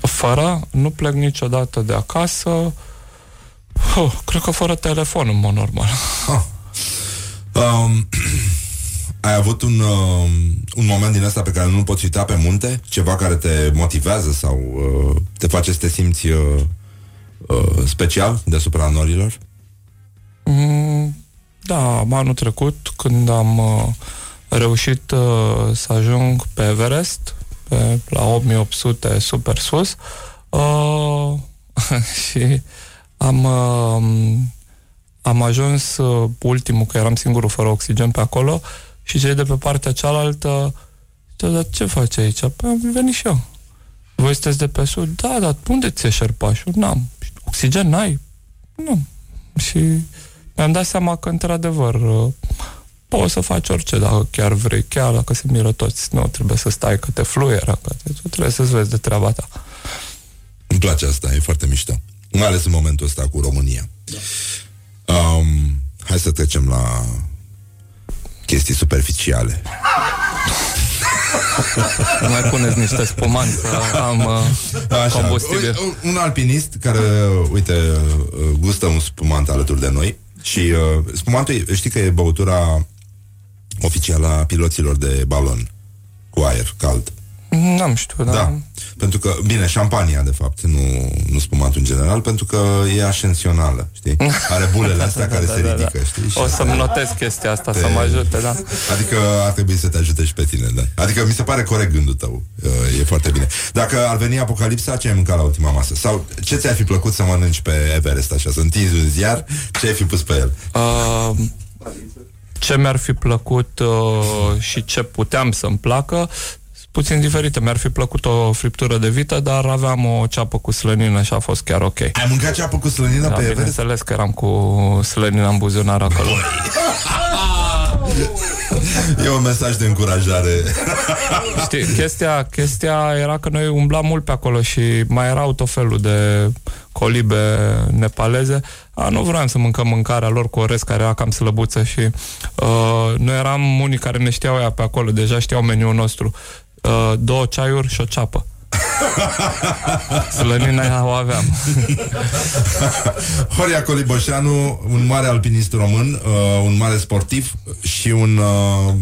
Fără, nu plec niciodată de acasă, oh, cred că fără telefon, în mod normal. Um, <clears throat> ai avut un, um, un moment din asta pe care nu poți uita pe munte? Ceva care te motivează sau uh, te face să te simți uh, uh, special deasupra norilor? Mm, da, anul trecut, când am uh, reușit uh, să ajung pe Everest, pe, la 8800 super sus, uh, <laughs> și am, uh, am ajuns uh, ultimul, că eram singurul fără oxigen pe acolo și cei de pe partea cealaltă zice, dar ce faci aici? Păi am venit și eu. Voi sunteți de pe sud? Da, dar unde ți-e șerpașul? N-am. Oxigen n-ai? Nu. Și mi-am dat seama că, într-adevăr, uh, poți să faci orice dacă chiar vrei, chiar dacă se miră toți. Nu trebuie să stai că te fluieră, că te, tu trebuie să-ți vezi de treaba ta. Îmi place asta, e foarte mișto. Mai ales în momentul ăsta cu România. Da. Um, hai să trecem la chestii superficiale. <laughs> Mai puneți niște spumanți să am uh, Așa. combustibil. Un, un alpinist care, uite, uh, gustă un spumant alături de noi și uh, spumantul, știi că e băutura oficială a piloților de balon cu aer cald. N-am știut, da. Da. Pentru că, bine, șampania, de fapt, nu, nu spumatul în general, pentru că e ascensională, știi? Are bulele astea <laughs> care se ridică, știi? Și O să-mi notez chestia asta, să mă ajute, da. Adică ar trebui să te ajute și pe tine, da. Adică mi se pare corect gândul tău. Uh, E foarte bine. Dacă ar veni apocalipsa, ce ai mâncat la ultima masă? Sau ce ți-ar fi plăcut să mănânci pe Everest, așa, să întinzi un ziar, ce ai fi pus pe el? Uh, ce mi-ar fi plăcut uh, și ce puteam să-mi placă, puțin diferite. Mi-ar fi plăcut o friptură de vită, dar aveam o ceapă cu slănină și a fost chiar ok. Ai mâncat ceapă cu slănină da, pe Everest? bineînțeles că eram cu slănină în buzunar acolo. E un mesaj de încurajare. Știi, chestia, chestia era că noi umblam mult pe acolo și mai erau tot felul de colibe nepaleze. A, nu vreau să mâncăm mâncarea lor cu orez care era cam slăbuță și uh, noi eram unii care ne știau ea pe acolo, deja știau meniul nostru. Uh, două ceaiuri și o ceapă. Slănina aia o aveam. <laughs> Horia Coliboșanu, un mare alpinist român, uh, un mare sportiv și un uh,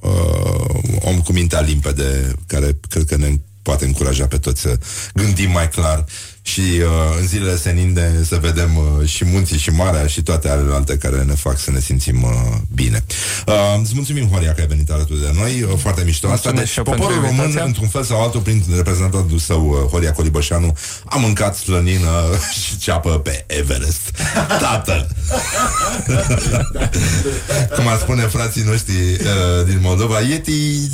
uh, om cu mintea limpede, care cred că ne poate încuraja pe toți să gândim mai clar și uh, în zilele seninde să vedem uh, și munții și marea și toate alte care ne fac să ne simțim uh, bine. Uh, îți mulțumim, Horia, că ai venit alături de noi. Uh, foarte mișto asta. Mulțumesc Deci, și eu poporul pentru român, invitația. într-un fel sau altul, prin reprezentantul său, uh, Horia Colibășanu, a mâncat slănină <laughs> și ceapă pe Everest. <laughs> Tată! <laughs> Cum ar spune frații noștri uh, din Moldova, Yeti!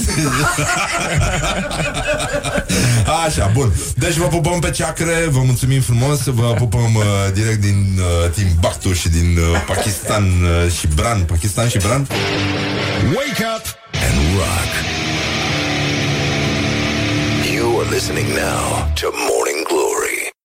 Așa, bun. Deci vă pupăm pe ceacre, vă mulțumim frumos, vă pupăm uh, direct din uh, Timbuktu și din uh, Pakistan uh, și Bran. Pakistan și Bran? Wake up and rock. You are listening now to